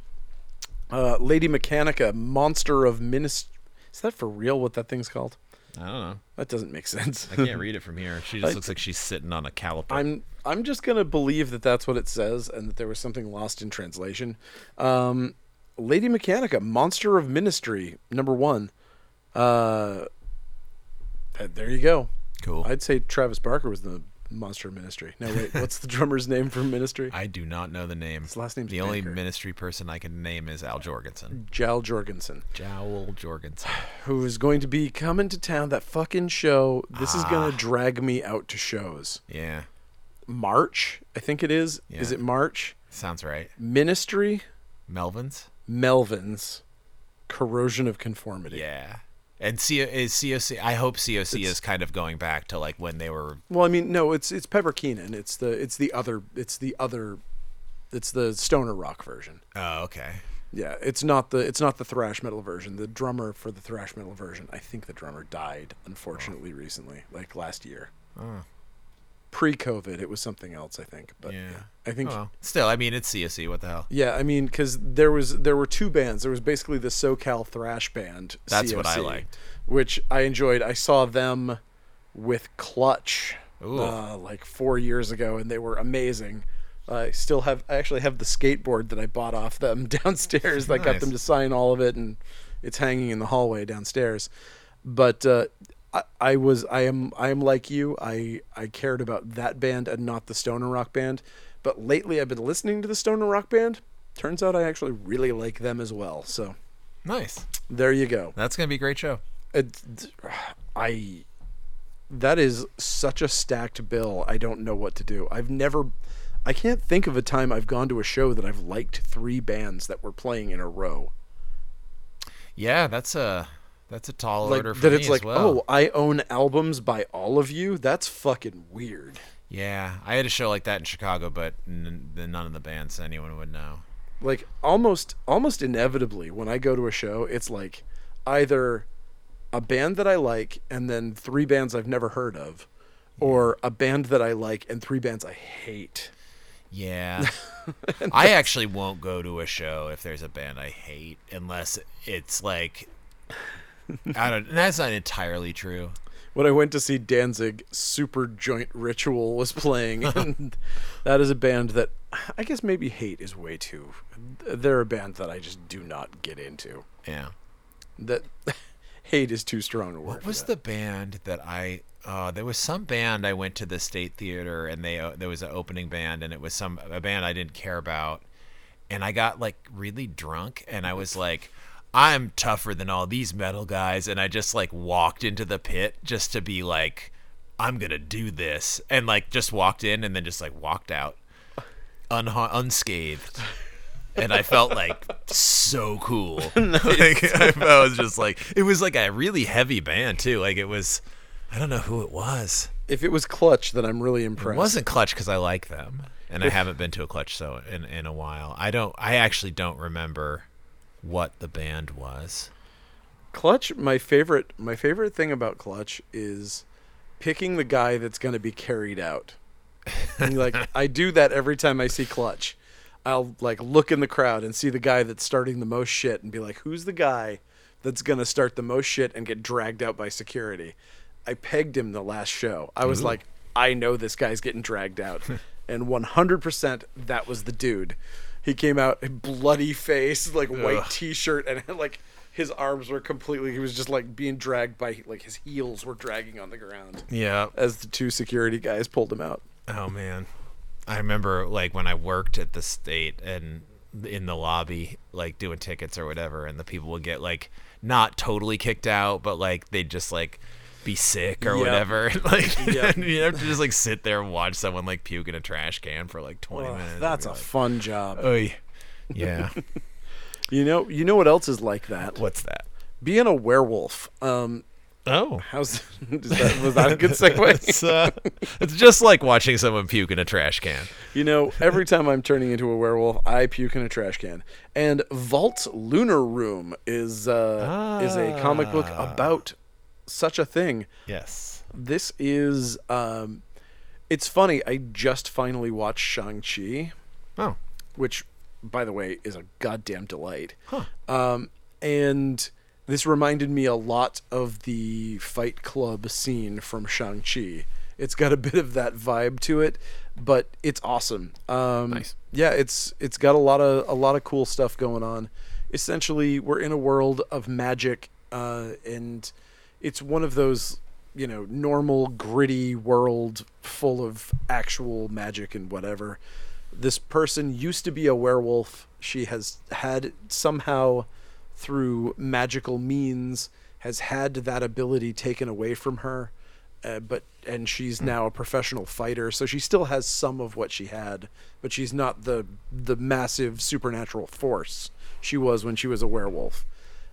Uh, Lady Mechanika, Monster of Minis. Is that for real? What that thing's called? I don't know. That doesn't make sense. I can't read it from here. She just looks like she's sitting on a caliper. I'm I'm just gonna believe that that's what it says, and that there was something lost in translation. Um, Lady Mechanika, Monster of Ministry, number one. Uh, there you go. cool. I'd say Travis Barker was the Monster Ministry. No, wait, what's the drummer's name for Ministry? I do not know the name. His last name's the only ministry person I can name is Al Jourgensen. Jal Jorgensen. Jowl Jorgensen. who is going to be coming to town. That fucking show. This is Ah. going to drag me out to shows. Yeah, March, I think it is. Is it March? sounds right. Ministry, Melvin's. Melvin's, Corrosion of Conformity. Yeah. And C- is COC? I hope COC is kind of going back to like when they were. Well, I mean, no, it's it's Pepper Keenan. It's the it's the other it's the other it's the stoner rock version. Oh, okay. Yeah, it's not the it's not the thrash metal version. The drummer for the thrash metal version, I think the drummer died unfortunately recently, like last year. Oh, Pre-COVID, it was something else, I think. But yeah. yeah, I think Oh, well. Still, I mean, it's COC. What the hell? Yeah, I mean, because there was there were two bands. There was basically the SoCal thrash band. That's what I liked. which I enjoyed. I saw them with Clutch uh, like four years ago, and they were amazing. I still have. I actually have the skateboard that I bought off them downstairs. nice. I got them to sign all of it, and it's hanging in the hallway downstairs. But uh, I, I was. I am. I am like you. I I cared about that band and not the stoner rock band. But lately, I've been listening to the stoner rock band. Turns out I actually really like them as well. So Nice. there you go. That's gonna be a great show. It, I that is such a stacked bill. I don't know what to do. I've never I can't think of a time I've gone to a show that I've liked three bands that were playing in a row. Yeah, that's a that's a tall Like order for that me it's as like, well. "Oh, I own albums by all of you." That's fucking weird. Yeah, I had a show like that in Chicago, but n- n- none of the bands anyone would know. Like almost almost inevitably when I go to a show, it's like either a band that I like and then three bands I've never heard of or a band that I like and three bands I hate. Yeah. I actually won't go to a show if there's a band I hate unless it's like I don't that's not entirely true. when I went to see Danzig, Super Joint Ritual was playing, and that is a band that I guess maybe hate is way too. They're a band that I just do not get into. Yeah. That hate is too strong a word. What was the band that I uh, there was some band I went to the State Theater and they uh, there was an opening band and it was some a band I didn't care about and I got like really drunk and I was like I'm tougher than all these metal guys and I just like walked into the pit just to be like I'm going to do this and like just walked in and then just like walked out unha- unscathed and I felt like so cool. like, I, I was just like, it was like a really heavy band too. Like it was, I don't know who it was. If it was Clutch, then I'm really impressed. It wasn't Clutch because I like them, and I haven't been to a Clutch so in in a while. I don't. I actually don't remember what the band was. Clutch. My favorite. My favorite thing about Clutch is picking the guy that's going to be carried out. And, like I do that every time I see Clutch. I'll like look in the crowd and see the guy that's starting the most shit and be like, "Who's the guy that's going to start the most shit and get dragged out by security?" I pegged him the last show. I was like, I know this guy's getting dragged out, and 100% that was the dude. He came out bloody face, like white Ugh. t-shirt, and like his arms were completely. He was just like being dragged by like his heels were dragging on the ground Yeah. as the two security guys pulled him out. Oh man, I remember like when I worked at the state and in the lobby, like doing tickets or whatever, and the people would get like not totally kicked out, but like they'd just like be sick or Yep. whatever. like Yep. you have to just like sit there and watch someone like puke in a trash can for like twenty Ugh, minutes. that's a like, fun job. Oy. Yeah. You know, you know what else is like that? What's that? Being a werewolf. Um, Oh. how's is that, was that a good segue? It's, uh, it's just like watching someone puke in a trash can. You know, every time I'm turning into a werewolf, I puke in a trash can. And Vault Lunar Room is uh, is a comic book Ah. about such a thing. Yes. This is um, it's funny. I just finally watched Shang Chi, Oh. which, by the way, is a goddamn delight. Um, and this reminded me a lot of the Fight Club scene from Shang Chi. It's got a bit of that vibe to it, but it's awesome. Um, Nice. Yeah, it's it's got a lot of a lot of cool stuff going on. Essentially, we're in a world of magic, uh, and it's one of those you know normal gritty world full of actual magic and whatever. This person used to be a werewolf. She has had somehow through magical means has had that ability taken away from her uh, but and she's now a professional fighter so she still has some of what she had but she's not the the massive supernatural force she was when she was a werewolf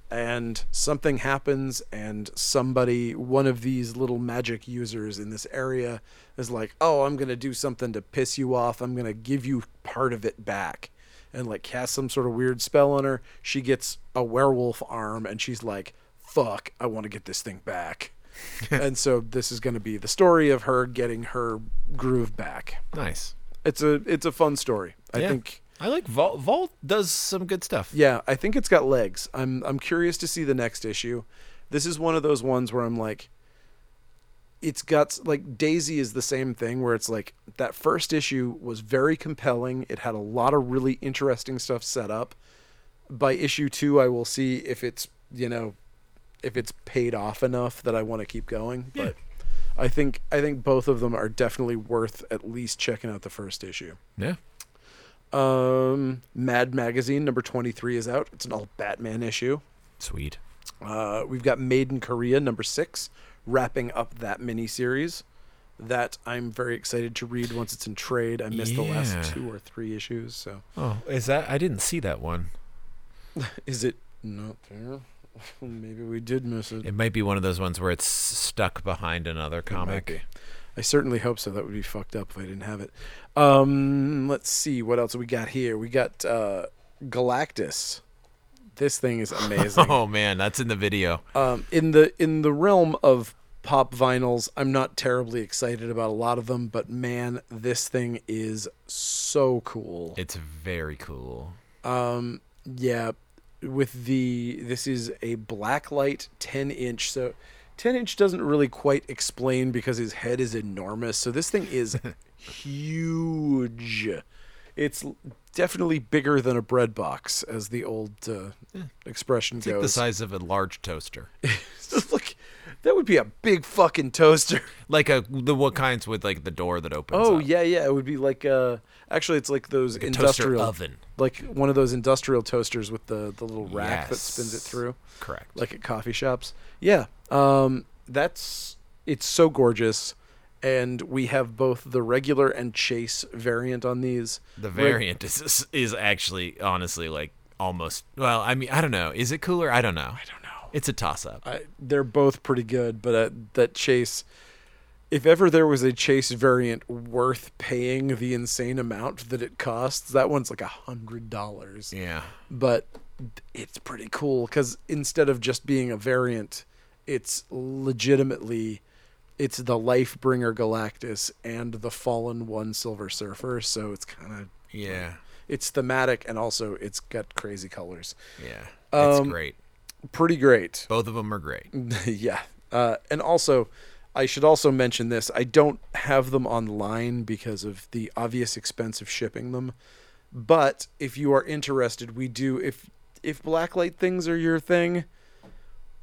and something happens and somebody one of these little magic users in this area is like oh i'm going to do something to piss you off. I'm going to give you part of it back. And like cast some sort of weird spell on her. She gets a werewolf arm and she's like fuck i want to get this thing back. And so this is going to be the story of her getting her groove back. Nice. it's a it's a fun story. I Yeah. think I like Vault. Vault does some good stuff. yeah, I think it's got legs. I'm I'm curious to see the next issue. This is one of those ones where I'm like it's got like Daisy is the same thing where it's like that first issue was very compelling. It had a lot of really interesting stuff set up. By issue 2 I will see if it's, you know, if it's paid off enough that I want to keep going, Yeah. but I think I think both of them are definitely worth at least checking out the first issue. Yeah. Um, Mad Magazine number 23 is out. It's an all Batman issue. Sweet. Uh, we've got Made in Korea number 6 wrapping up that mini series that I'm very excited to read once it's in trade. I missed the last 2 or 3 issues, so Oh, is that? I didn't see that one. is it not there? Maybe we did miss it. It might be one of those ones where it's stuck behind another comic. I certainly hope so. That would be fucked up if I didn't have it. Um, let's see what else we got here. We got uh, Galactus. This thing is amazing. Oh man, that's in the video. um, in the in the realm of pop vinyls, I'm not terribly excited about a lot of them, but man, this thing is so cool. It's very cool. Um, yeah, with the this is a blacklight 10 inch. So 10 inch doesn't really quite explain because his head is enormous. So this thing is huge. It's definitely bigger than a bread box, as the old uh, expression It's goes. like the size of a large toaster. Look, that would be a big fucking toaster. like a the what kinds with like the door that opens. Oh up. yeah, yeah. It would be like uh, actually, it's like those Like industrial oven. like one of those industrial toasters with the the little rack that spins it through, Correct. like at coffee shops. Yeah, um, that's it's so gorgeous, and we have both the regular and chase variant on these. the Reg- variant is is actually honestly like almost. Well, I mean, I don't know. Is it cooler? I don't know. I don't know. It's a toss up. They're both pretty good, but uh, that chase. If ever there was a chase variant worth paying the insane amount that it costs, that one's like a hundred dollars. Yeah. but it's pretty cool because instead of just being a variant, it's legitimately it's the Lifebringer Galactus and the Fallen One Silver Surfer. So it's kind of Yeah. it's thematic and also it's got crazy colors. Yeah. It's Um, great. Pretty great. Both of them are great. yeah, uh, and also I should also mention this. I don't have them online because of the obvious expense of shipping them. But if you are interested, we do if if blacklight things are your thing,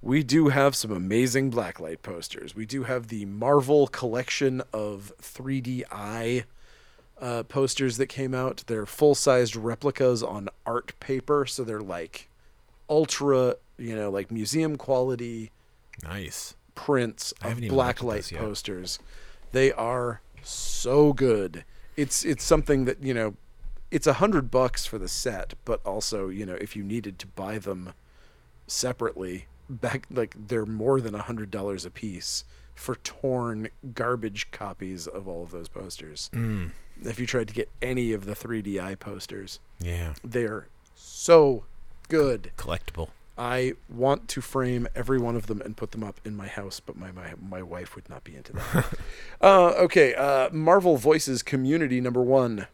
we do have some amazing blacklight posters. We do have the Marvel collection of 3DI uh, posters that came out. They're full-sized replicas on art paper, so they're like ultra, you know, like museum quality Nice. prints of haven't even looked at blacklight posters. They are so good. It's it's something that you know, it's a hundred bucks for the set, but also you know if you needed to buy them separately, back like they're more than a hundred dollars a piece for torn garbage copies of all of those posters. Mm. If you tried to get any of the 3DI posters, Yeah. they're so good. Collectible. I want to frame every one of them and put them up in my house, but my my, my wife would not be into that. uh, okay, uh, Marvel Voices Community number one.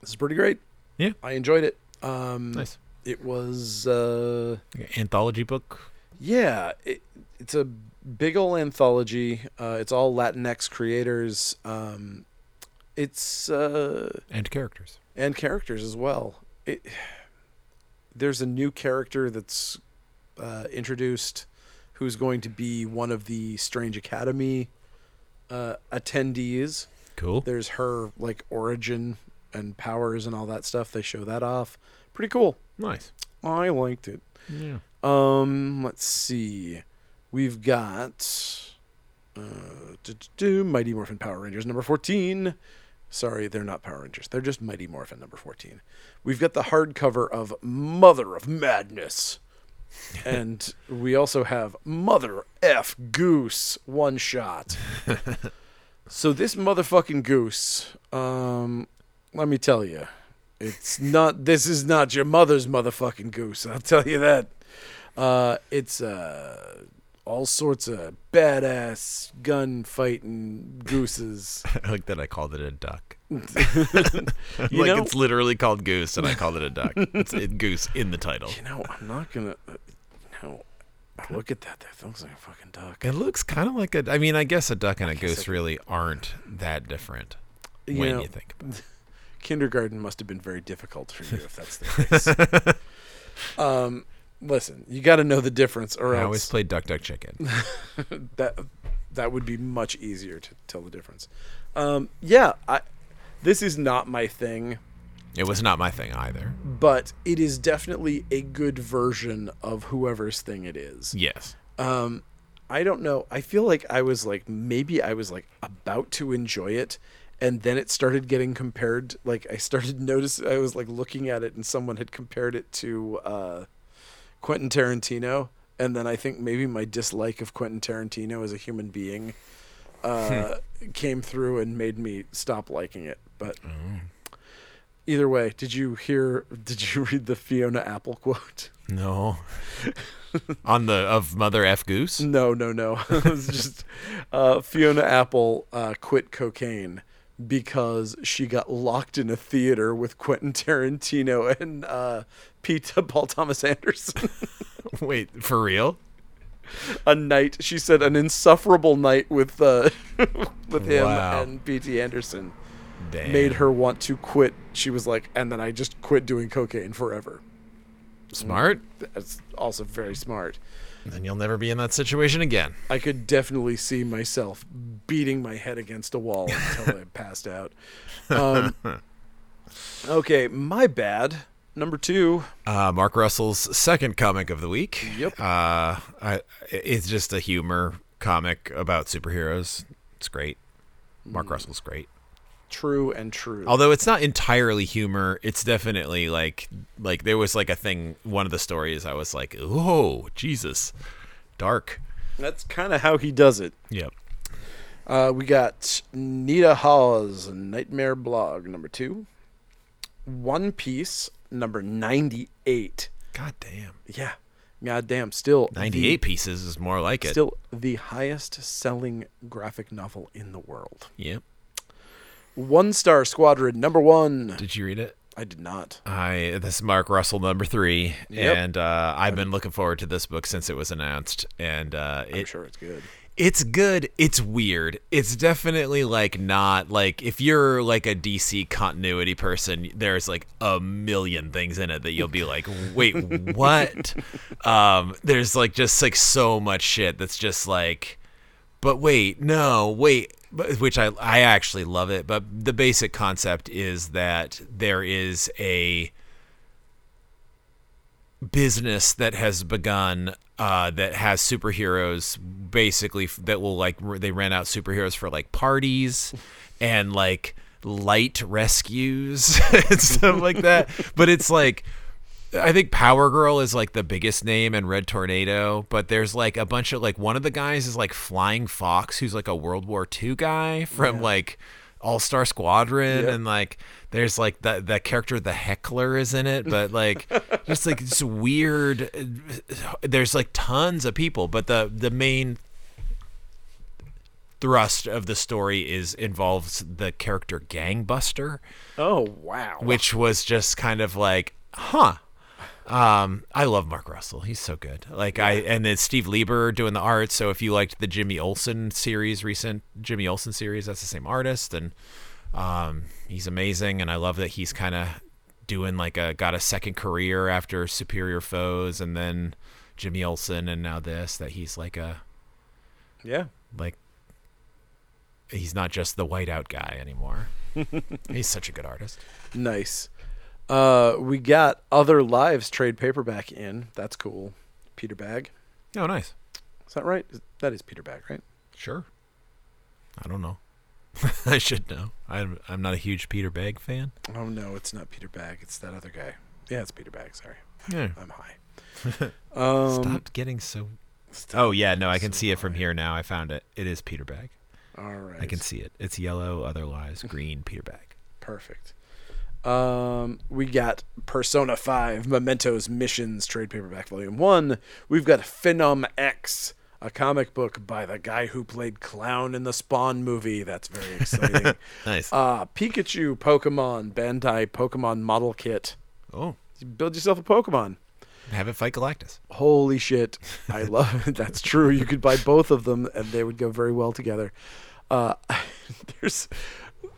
This is pretty great. Yeah. I enjoyed it. Um, Nice. It was, uh, Anthology book. yeah, it, it's a big ol' anthology. Uh, it's all Latinx creators. Um, it's uh, And characters. and characters as well. It, there's a new character that's uh, introduced who's going to be one of the Strange Academy uh, attendees. Cool. There's her like origin and powers and all that stuff. They show that off. Pretty cool. Nice. I liked it. Yeah. Um, let's see. We've got uh, Mighty Morphin Power Rangers number 14. Sorry, they're not Power Rangers. They're just Mighty Morphin number 14. We've got the hardcover of Mother of Madness. and we also have Mother F Goose one shot. so this motherfucking goose, um, let me tell you, it's not. This is not your mother's motherfucking goose. I'll tell you that. Uh, it's uh, all sorts of badass gun fighting gooses. I like that I called it a duck. You like know- it's literally called goose, and I called it a duck. It's it, goose in the title. You know, I'm not gonna. Uh, no, look at that. That looks like a fucking duck. It looks kind of like a. I mean, I guess a duck and a guess I goose really aren't that different You when know, you think about it. kindergarten must have been very difficult for you if that's the case. um, listen, you got to know the difference, or I else always played duck, duck, chicken. that that would be much easier to tell the difference. Um, yeah, I. This is not my thing. It was not my thing either. but it is definitely a good version of whoever's thing it is. Yes. Um, I don't know. I feel like I was like maybe I was like about to enjoy it, and then it started getting compared. Like I started notice I was like looking at it, and someone had compared it to uh, Quentin Tarantino, and then I think maybe my dislike of Quentin Tarantino as a human being uh, came through and made me stop liking it. But either way, did you hear? Did you read the Fiona Apple quote? No. On the of Mother F Goose. No, no, no. it was just uh, Fiona Apple uh, quit cocaine because she got locked in a theater with Quentin Tarantino and uh, Pete Paul Thomas Anderson. Wait, for real? a night, she said, an insufferable night with uh, with him Wow. and P.T. Anderson Damn. made her want to quit. She was like, and then I just quit doing cocaine forever. smart. That's also very smart. Then you'll never be in that situation again. I could definitely see myself beating my head against a wall until I passed out. Um, okay, my bad. Number two. Uh, Mark Russell's second comic of the week. Yep. Uh, I, it's just a humor comic about superheroes. It's great. Mark Mm. Russell's great. True and true. Although it's not entirely humor, it's definitely like like there was like a thing. One of the stories I was like, "Oh, Jesus, dark." That's kind of how he does it. Yep. Uh, we got Nita Hawes, Nightmare Blog, number two. One Piece, number 98. God damn. Yeah. Goddamn. Still. Ninety-eight pieces is more like it. Still the highest selling graphic novel in the world. Yep. One Star Squadron, number one. Did you read it? I did not. I this is Mark Russell number three, Yep. and uh, I've been looking forward to this book since it was announced, and uh, I'm it sure it's good. It's good. It's weird. It's definitely like not like if you're like a DC continuity person, there's like a million things in it that you'll be like, "Wait, what?" um there's like just like so much shit that's just like but wait, no, wait, but- which I I actually love it, but the basic concept is that there is a business that has begun uh, that has superheroes basically that will like they rent out superheroes for like parties and like light rescues and stuff like that. But it's like I think Power Girl is like the biggest name and Red Tornado, but there's like a bunch of like one of the guys is like Flying Fox, who's like a World War II guy from like All Star Squadron, Yep. and like there's like the the character the Heckler is in it, but like just like it's weird. There's like tons of people, but the the main thrust of the story is involves the character Gangbuster Oh wow. which was just kind of like, huh. Um, I love Mark Russell. He's so good. Like I and then Steve Lieber doing the art. So if you liked the Jimmy Olsen series, recent Jimmy Olsen series, that's the same artist, and um, he's amazing. And I love that he's kind of doing like a got a second career after Superior Foes, and then Jimmy Olsen, and now this. That he's like a yeah. like he's not just the whiteout guy anymore. he's such a good artist. Nice. Uh, we got other lives trade paperback in. That's cool. Peter Bagge. Oh, nice. Is that right? Is- That is Peter Bagge, right? Sure. I don't know. I should know. I'm I'm not a huge Peter Bagge fan. Oh no, it's not Peter Bagge. It's that other guy. Yeah, it's Peter Bagge. Sorry, Yeah. I'm high. um, Stop getting so. stop. Oh yeah, no, I can so see it from high. here now. I found it. It is Peter Bagge. All right. I can see it. It's yellow, Other otherwise green. Peter Bagge. Perfect. Um, we got Persona 5 Mementos Missions trade paperback volume 1. We've got Phenom X, a comic book by the guy who played Clown in the Spawn movie. That's very exciting. Nice. uh, Pikachu Pokemon Bandai Pokemon Model Kit. oh, You build yourself a Pokemon. have it fight Galactus. Holy shit. I love it. That's true. You could buy both of them and they would go very well together. Uh, there's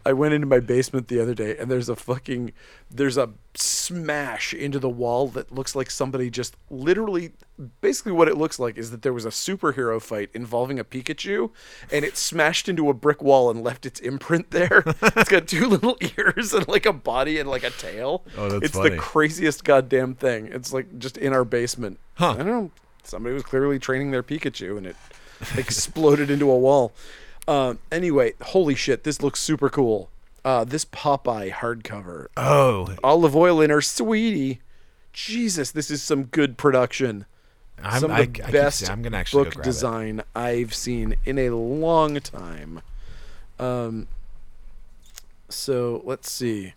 I went into my basement the other day and there's a fucking there's a smash into the wall that looks like somebody just literally basically what it looks like is that there was a superhero fight involving a Pikachu and it smashed into a brick wall and left its imprint there. it's got two little ears and like a body and like a tail. Oh, that's it's funny. the craziest goddamn thing. It's like just in our basement. Huh. I don't know. Somebody was clearly training their Pikachu and it exploded into a wall. Uh, anyway, holy shit, this looks super cool. Uh, this Popeye hardcover, Oh, Olive Oyl in her sweetie. Jesus, this is some good production. I'm, some of the I best I'm gonna actually book design I've seen in a long time. Um, so let's see.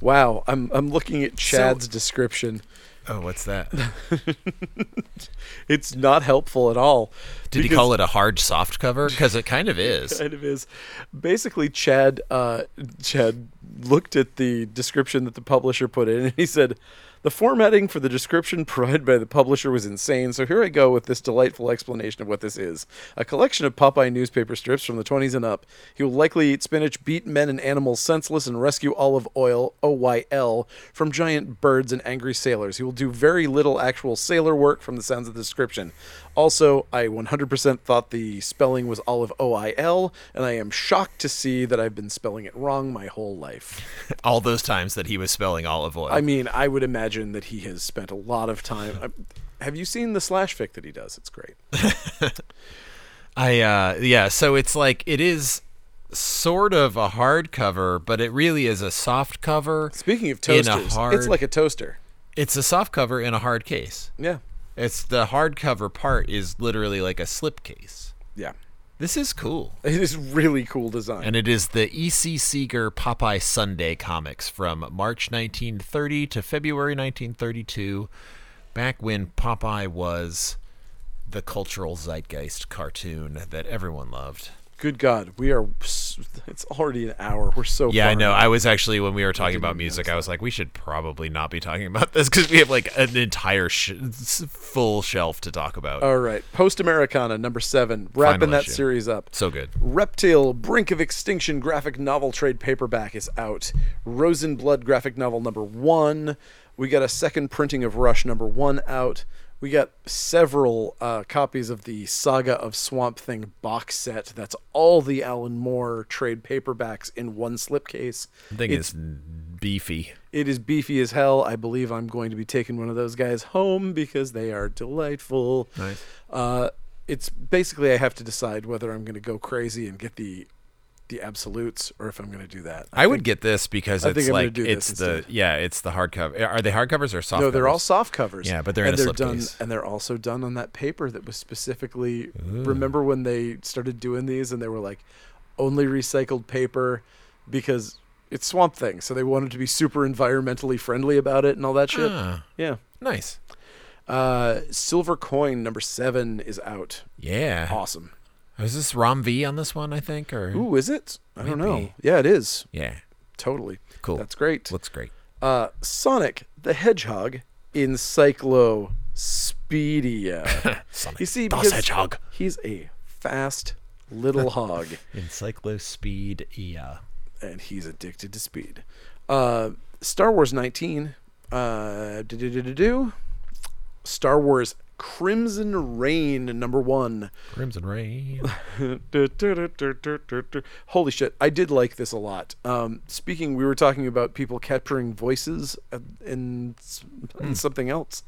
Wow, I'm I'm looking at Chad's description. Oh, what's that? It's not helpful at all. Did he call it a hard soft cover? Because it kind of is. kind of is. Basically, Chad uh, Chad looked at the description that the publisher put in, and he said, "The formatting for the description provided by the publisher was insane. So here I go with this delightful explanation of what this is: a collection of Popeye newspaper strips from the 20s and up. He will likely eat spinach, beat men and animals senseless, and rescue olive oil (OYL) from giant birds and angry sailors. He will do very little actual sailor work, from the sounds of the description." Also, I 100% thought the spelling was olive O I L, and I am shocked to see that I've been spelling it wrong my whole life. All those times that he was spelling olive oil. I mean, I would imagine that he has spent a lot of time. Have you seen the slash fic that he does? It's great. I uh yeah, so it's like it is sort of a hardcover, but it really is a soft cover. Speaking of toasters, it's like a toaster. It's a soft cover in a hard case. Yeah. It's the hardcover part is literally like a slipcase. Yeah. This is cool. It is really cool design. And it is the E.C. Segar Popeye Sunday comics from March 1930 to February 1932, back when Popeye was the cultural zeitgeist cartoon that everyone loved. Good God, we are. It's already an hour. We're so. Yeah, I know. in. I was actually when we were talking about music, I was like, we should probably not be talking about this because we have like an entire sh- full shelf to talk about. All right, Post Americana number seven, wrapping Final that issue. series up. so good. Reptile Brink of Extinction graphic novel trade paperback is out. Rosenblood graphic novel number one. We got a second printing of Rush number one out. We got several uh, copies of the Saga of Swamp Thing box set. That's all the Alan Moore trade paperbacks in one slipcase. The thing It's- is beefy. It is beefy as hell. I believe I'm going to be taking one of those guys home because they are delightful. Nice. Uh, it's basically I have to decide whether I'm going to go crazy and get the the absolutes or if I'm going to do that. I, would think- get this because I think it's like do it's the instead. yeah, it's the hardcover. Are they hardcovers or soft? no, they're all soft covers. Yeah, but they're in and a they're done, slipcase. and they're also done on that paper that was specifically. Remember when they started doing these and they were like, only recycled paper, because it's Swamp Thing, so they wanted to be super environmentally friendly about it and all that shit. Ah, Yeah. nice. Uh, Silver Coin number seven is out. Yeah. Awesome. Is this Ram V on this one? I think or Ooh, is it? I don't know. Yeah, it is. yeah, Totally. cool. That's great. Looks great. Uh, Sonic the Hedgehog in Encyclospedia. Sonic you see, the because Hedgehog. he's a fast little hog, Encyclospeed yeah. and he's addicted to speed. Uh, Star Wars 19. Uh, do Star Wars Crimson Rain number one. Crimson Rain. Holy shit, I did like this a lot. Um, speaking, we were talking about people capturing voices and, in, s- something else.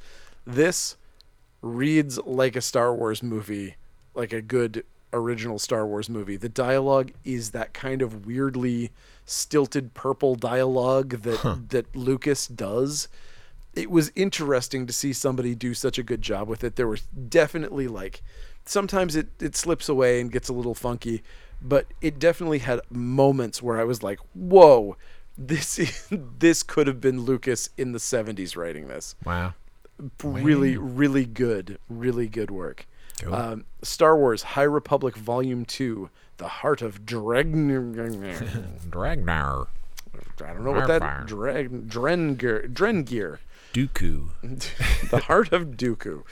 This reads like a Star Wars movie, like a good original Star Wars movie. The dialogue is that kind of weirdly stilted purple dialogue that that Lucas does. It was interesting to see somebody do such a good job with it. There were definitely like sometimes it, it slips away and gets a little funky, but it definitely had moments where I was like, "Whoa, this is, this could have been Lucas in the '70s writing this." Wow. Really, really good, really good work. Cool. Um, Star Wars High Republic Volume Two: The Heart of Dragn. Dragnar. I don't know what that Drengir Drengir. Dooku. the Heart of Dooku.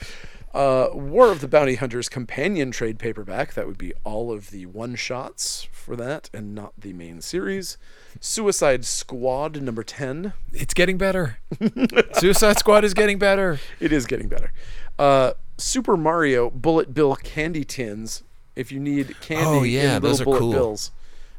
Uh, War of the Bounty Hunters companion trade paperback. That would be all of the one shots for that and not the main series. Suicide Squad number 10. It's getting better. Suicide Squad is getting better. It is getting better. Uh, Super Mario Bullet Bill candy tins. If you need candy Oh, yeah, those are bullet cool. bills,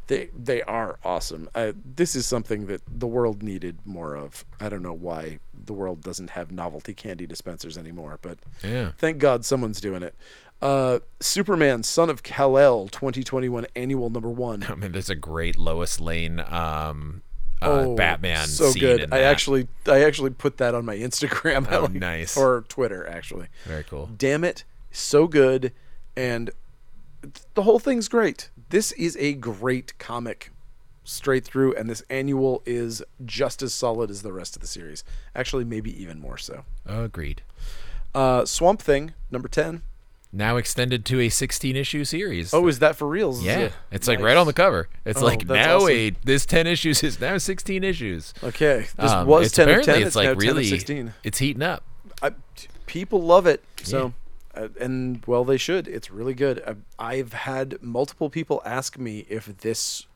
they they are awesome. Uh, this is something that the world needed more of. I don't know why the world doesn't have novelty candy dispensers anymore, but Yeah. thank God someone's doing it. Uh, Superman, Son of Kal-El, 2021 annual number one. I mean, there's a great Lois Lane um, uh, Oh, Batman so good. I actually I actually put that on my Instagram. Oh, like- nice. Or Twitter actually. Very cool. Damn it, so good and the whole thing's great. This is a great comic straight through and this annual is just as solid as the rest of the series. Actually maybe even more so. Agreed. Uh, Swamp Thing number 10. Now extended to a 16 issue series. Oh, is that for reals? Yeah. it? It's like right on the cover. It's Oh, like now awesome. a this 10 issues is now 16 issues. Okay. This Um, was it's 10 of apparently 10. it's, It's, like now 10 really of 16. it's heating up. I, people love it. So, uh, and well, they should. It's really good. I, I've had multiple people ask me if this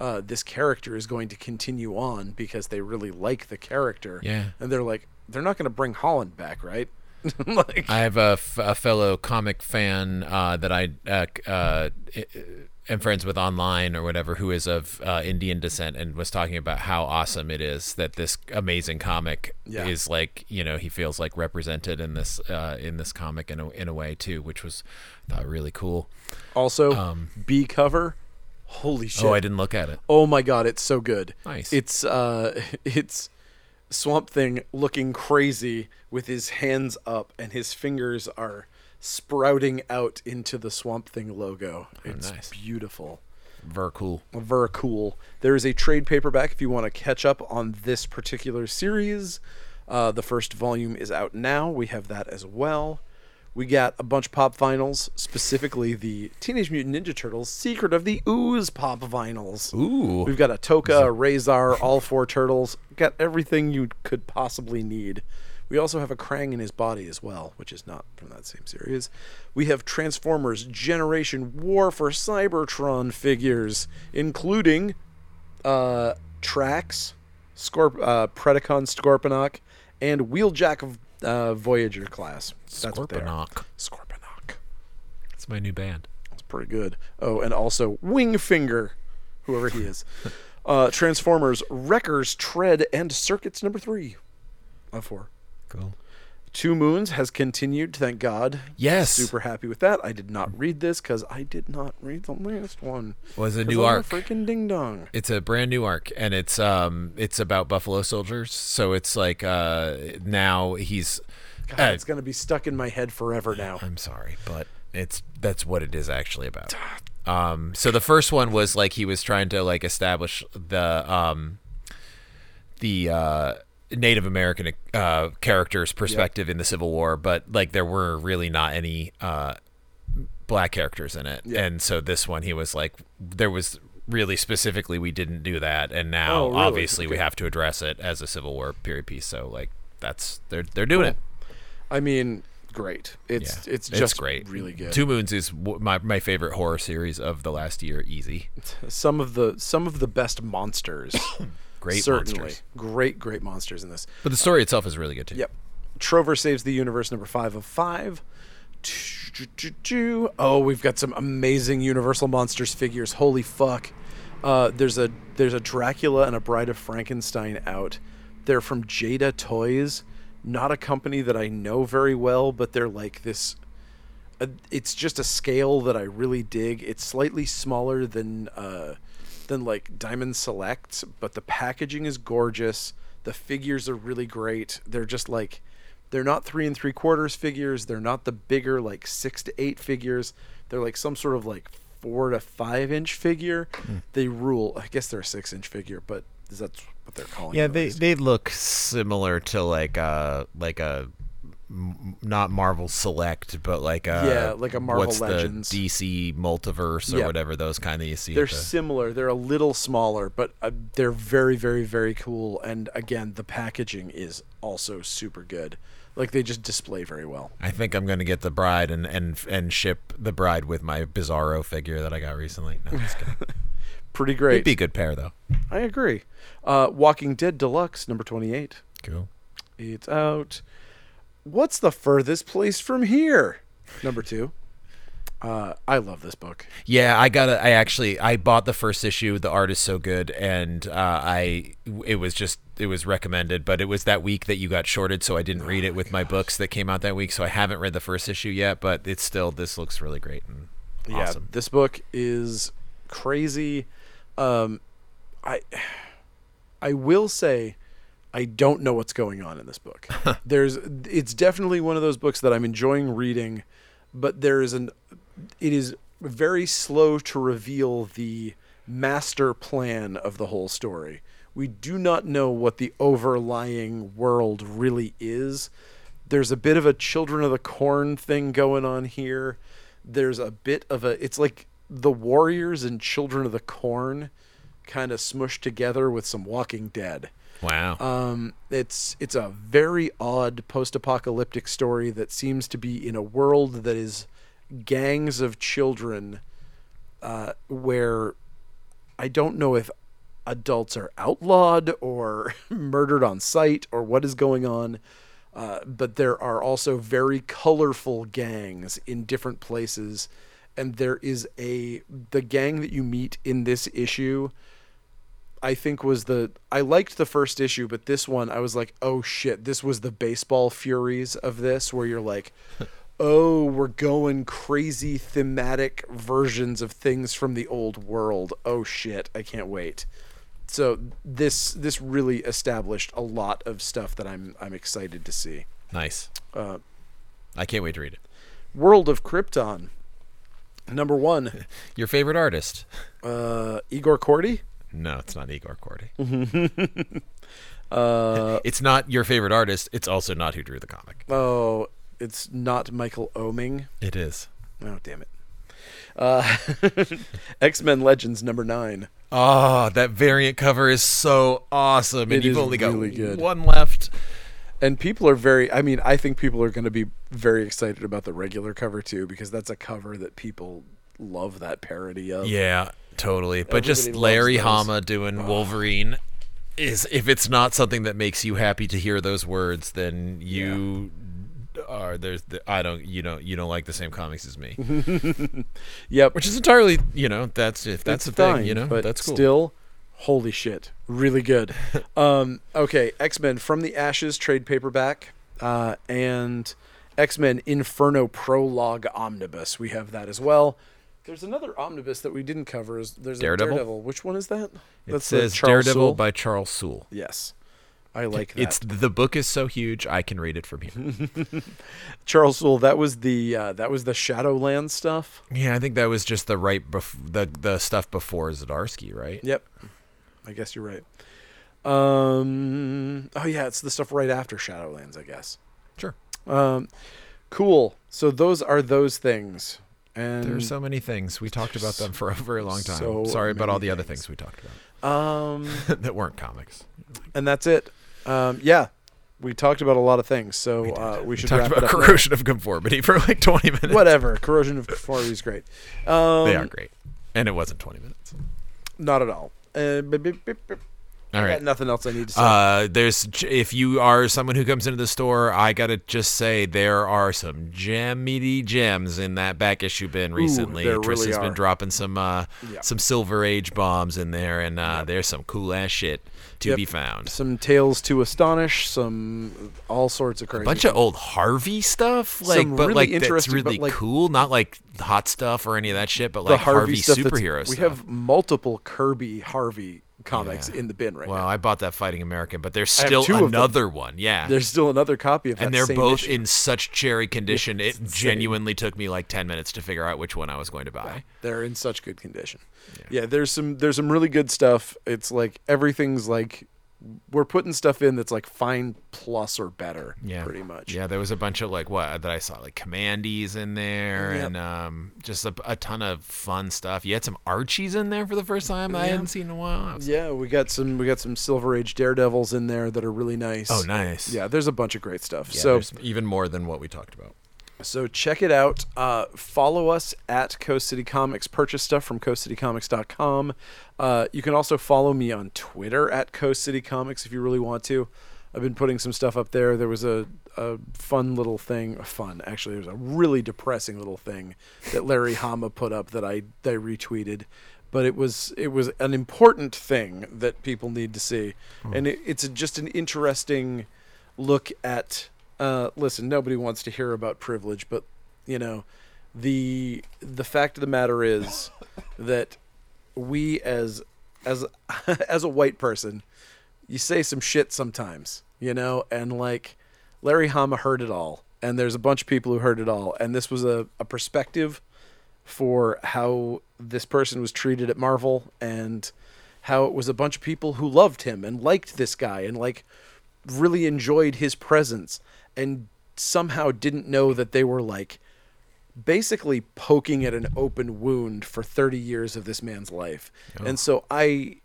uh, this character is going to continue on because they really like the character. Yeah. and they're like, they're not going to bring Holland back, right? like, I have a, f- a fellow comic fan uh, that I uh, uh, i- am friends with online or whatever, who is of uh, Indian descent, and was talking about how awesome it is that this amazing comic Yeah. is like you know he feels like represented in this uh, in this comic in a, in a way too, which was I thought really cool. also, um, B cover. Holy shit! Oh, I didn't look at it. Oh my god, it's so good. Nice. It's uh it's Swamp Thing looking crazy with his hands up and his fingers are sprouting out into the Swamp Thing logo. It's nice. beautiful. Ver cool. Very cool. There is a trade paperback if you want to catch up on this particular series. Uh, the first volume is out now. We have that as well. We got a bunch of pop vinyls, specifically the Teenage Mutant Ninja Turtles Secret of the Ooze pop vinyls. Ooh. We've got a Tokka, a Rahzar, all four turtles. Got everything you could possibly need. We also have a Krang in his body as well, which is not from that same series. We have Transformers Generation War for Cybertron figures, including uh, Trax, Scorp- uh, Predacon Scorponok, and Wheeljack of uh, Voyager class. That's what they are. Scorponok. Scorponok. It's my new band. That's pretty good. Oh, and also Wingfinger, whoever he is. Uh, Transformers, Wreckers, Tread, and Circuits number three of four. Cool. Two Moons has continued, thank God. Yes. Super happy with that. I did not read this because I did not read the last one. Was a 'Cause new I'm arc. freaking ding dong. It's a brand new arc, and it's um it's about Buffalo Soldiers. So it's like uh now he's. God, uh, it's gonna be stuck in my head forever now. I'm sorry, but it's that's what it is actually about. Um, so the first one was like he was trying to like establish the um the uh Native American uh characters perspective in the Civil War, but like there were really not any uh black characters in it. Yeah. And so this one he was like there was really specifically we didn't do that and now Oh, really? obviously we have to address it as a Civil War period piece. So like that's they're they're doing it. I mean, great. It's Yeah, it's just great. really good. Two Moons is w- my my favorite horror series of the last year. Easy, some of the some of the best monsters. great certainly, monsters. great great monsters in this. But the story itself is really good too. Yep. Trover saves the universe number five of five. Oh, we've got some amazing Universal Monsters figures. Holy fuck! Uh, there's a there's a Dracula and a Bride of Frankenstein out. They're from Jada Toys, not a company that I know very well, but they're like this. Uh, it's just a scale that I really dig. It's slightly smaller than uh, than like Diamond Selects, but the packaging is gorgeous. The figures are really great. They're just like they're not three and three quarters figures. They're not the bigger like six to eight figures. They're like some sort of like four to five inch figure. Hmm. They rule. I guess they're a six inch figure, but that's what they're calling. Yeah, they they look similar to like a like a m- not Marvel Select, but like a Yeah, like a Marvel what's Legends. the DC Multiverse or Yeah. whatever those kind of you see. They're the- similar. They're a little smaller, but uh, they're very, very, very cool. And again, the packaging is also super good. Like they just display very well. I think I'm gonna get the bride and and and ship the bride with my Bizarro figure that I got recently. No, just kidding. Pretty It'd great. be a good pair though. I agree. Uh, Walking Dead Deluxe number twenty-eight. Cool. It's out. What's the furthest place from here? Number two. Uh, I love this book. Yeah, I got I actually I bought the first issue. The art is so good, and uh, I it was just it was recommended, but it was that week that you got shorted, so I didn't read it with my books that came out that week. So I haven't read the first issue yet, but it's still this looks really great and awesome. Yeah, this book is crazy. Um, I I will say I don't know what's going on in this book. There's it's definitely one of those books that I'm enjoying reading, but there is an it is very slow to reveal the master plan of the whole story. We do not know what the overlying world really is. There's a bit of a children of the corn thing going on here. There's a bit of a it's like the warriors and children of the corn kind of smushed together with some walking dead. Wow. Um, it's it's a very odd post-apocalyptic story that seems to be in a world that is gangs of children, uh, where I don't know if adults are outlawed or murdered on sight or what is going on. Uh, but there are also very colorful gangs in different places, and there is a the gang that you meet in this issue. I think was the I liked the first issue, but this one I was like, oh shit, this was the baseball furies of this, where you're like, oh, we're going crazy thematic versions of things from the old world. Oh shit, I can't wait. So this this really established a lot of stuff that I'm I'm excited to see. nice. Uh, I can't wait to read it. World of Krypton, number one, Your favorite artist? uh, Igor Kordey. No, it's not Igor Kordey. Uh, It's not your favorite artist. It's also not who drew the comic. oh, it's not Michael Oeming. It is. Oh damn it. Uh, X Men Legends number nine. Oh, that variant cover is so awesome, and It you've only got really good. one left. And people are very. I mean, I think people are going to be very excited about the regular cover too, because that's a cover that people love that parody of. Yeah, totally. But just Larry. Hama doing Wolverine is if it's not something that makes you happy to hear those words, then you are there's the, I don't you don't you don't like the same comics as me. Yep. Which is entirely, you know, that's if that's It's the thing, you know, but that's cool. Still, holy shit, really good. um, okay, X Men from the Ashes trade paperback, uh, and X Men Inferno prologue omnibus. We have that as well. There's another omnibus that we didn't cover. Is there's Daredevil? a Daredevil? Which one is that? It the says Daredevil Soule? by Charles Soule. Yes, I like that. It's the book is so huge I can read it from here. Charles Soule. That was the uh, that was the Shadowland stuff. yeah, I think that was just the right bef- the the stuff before Zdarsky, right? Yep, I guess you're right. Um. Oh yeah, it's the stuff right after Shadowlands. I guess. Sure. Um, cool. So those are those things, and There are so many things. We talked about them for a very long time. So Sorry about all the other things. things we talked about um, that weren't comics. and that's it. Um, yeah, we talked about a lot of things, so We uh, did. we should talked wrap about it up. now. corrosion of conformity for like 20 minutes. Whatever. Corrosion of conformity is great. Um, they are great. And it wasn't 20 minutes. Not at all. Uh, All I got nothing else I need to say. Uh, there's if you are someone who comes into the store, I gotta just say there are some gemmy gems in that back issue bin recently. there Tris really been dropping some uh, Yeah. some Silver Age bombs in there, and uh, there's some cool ass shit to Yep. be found. some tales to astonish. Some all sorts of crazy. A bunch of old Harvey stuff, like Some but really like that's interesting- but, really like- cool. Not like hot stuff or any of that shit, but like Harvey, Harvey, stuff. We have multiple Kirby Harvey comics Yeah. in the bin right well, now. Well, I bought that Fighting American, but there's still two of them. another one. Yeah, There's still another copy of that. and they're both issue. in such cherry condition. It's it genuinely took me like ten minutes to figure out which one I was going to buy. They're in such good condition. Yeah. there's some there's some really good stuff. It's like everything's like we're putting stuff in that's like fine plus or better. Yeah, pretty much. Yeah, there was a bunch of like what that I saw like Commandees in there, Yep. and um, just a, a ton of fun stuff. You had some Archies in there for the first time I Yeah. hadn't seen in a while. I Yeah, we got some we got some Silver Age Daredevils in there that are really nice. Oh, nice. Yeah, there's a bunch of great stuff. Yeah, so even more than what we talked about. So check it out. Uh, follow us at Coast City Comics. Purchase stuff from coastcitycomics.com. Uh, you can also follow me on Twitter at Coast City Comics if you really want to. I've been putting some stuff up there. There was a, a fun little thing. Fun, actually. There was a really depressing little thing that Larry Hama put up that I, that I retweeted. But it was it was an important thing that people need to see, and it, it's just an interesting look at uh, listen nobody wants to hear about privilege but you know the the fact of the matter is that we as as as a white person you say some shit sometimes you know and like larry hama heard it all and there's a bunch of people who heard it all and this was a, a perspective for how this person was treated at marvel and how it was a bunch of people who loved him and liked this guy and like really enjoyed his presence and somehow didn't know that they were like basically poking at an open wound for 30 years of this man's life. And so I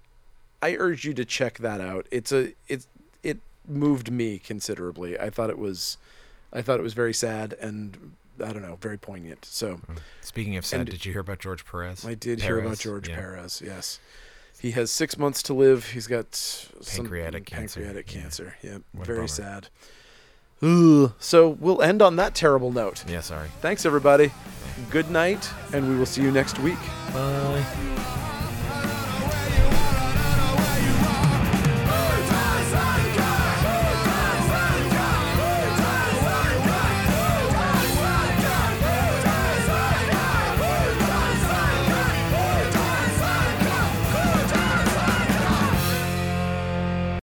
I urge you to check that out. It's a it's it moved me considerably. I thought it was I thought it was very sad and I don't know, very poignant. So hmm. Speaking of sad, And- did you hear about George Perez? I did hear about George yeah. Perez. Yes, he has six months to live. He's got Pancreatic cancer, Pancreatic yeah. cancer. Yeah, very sad. Ugh. So we'll end on that terrible note. Yeah, sorry. Thanks, everybody. Good night, and we will see you next week. Bye.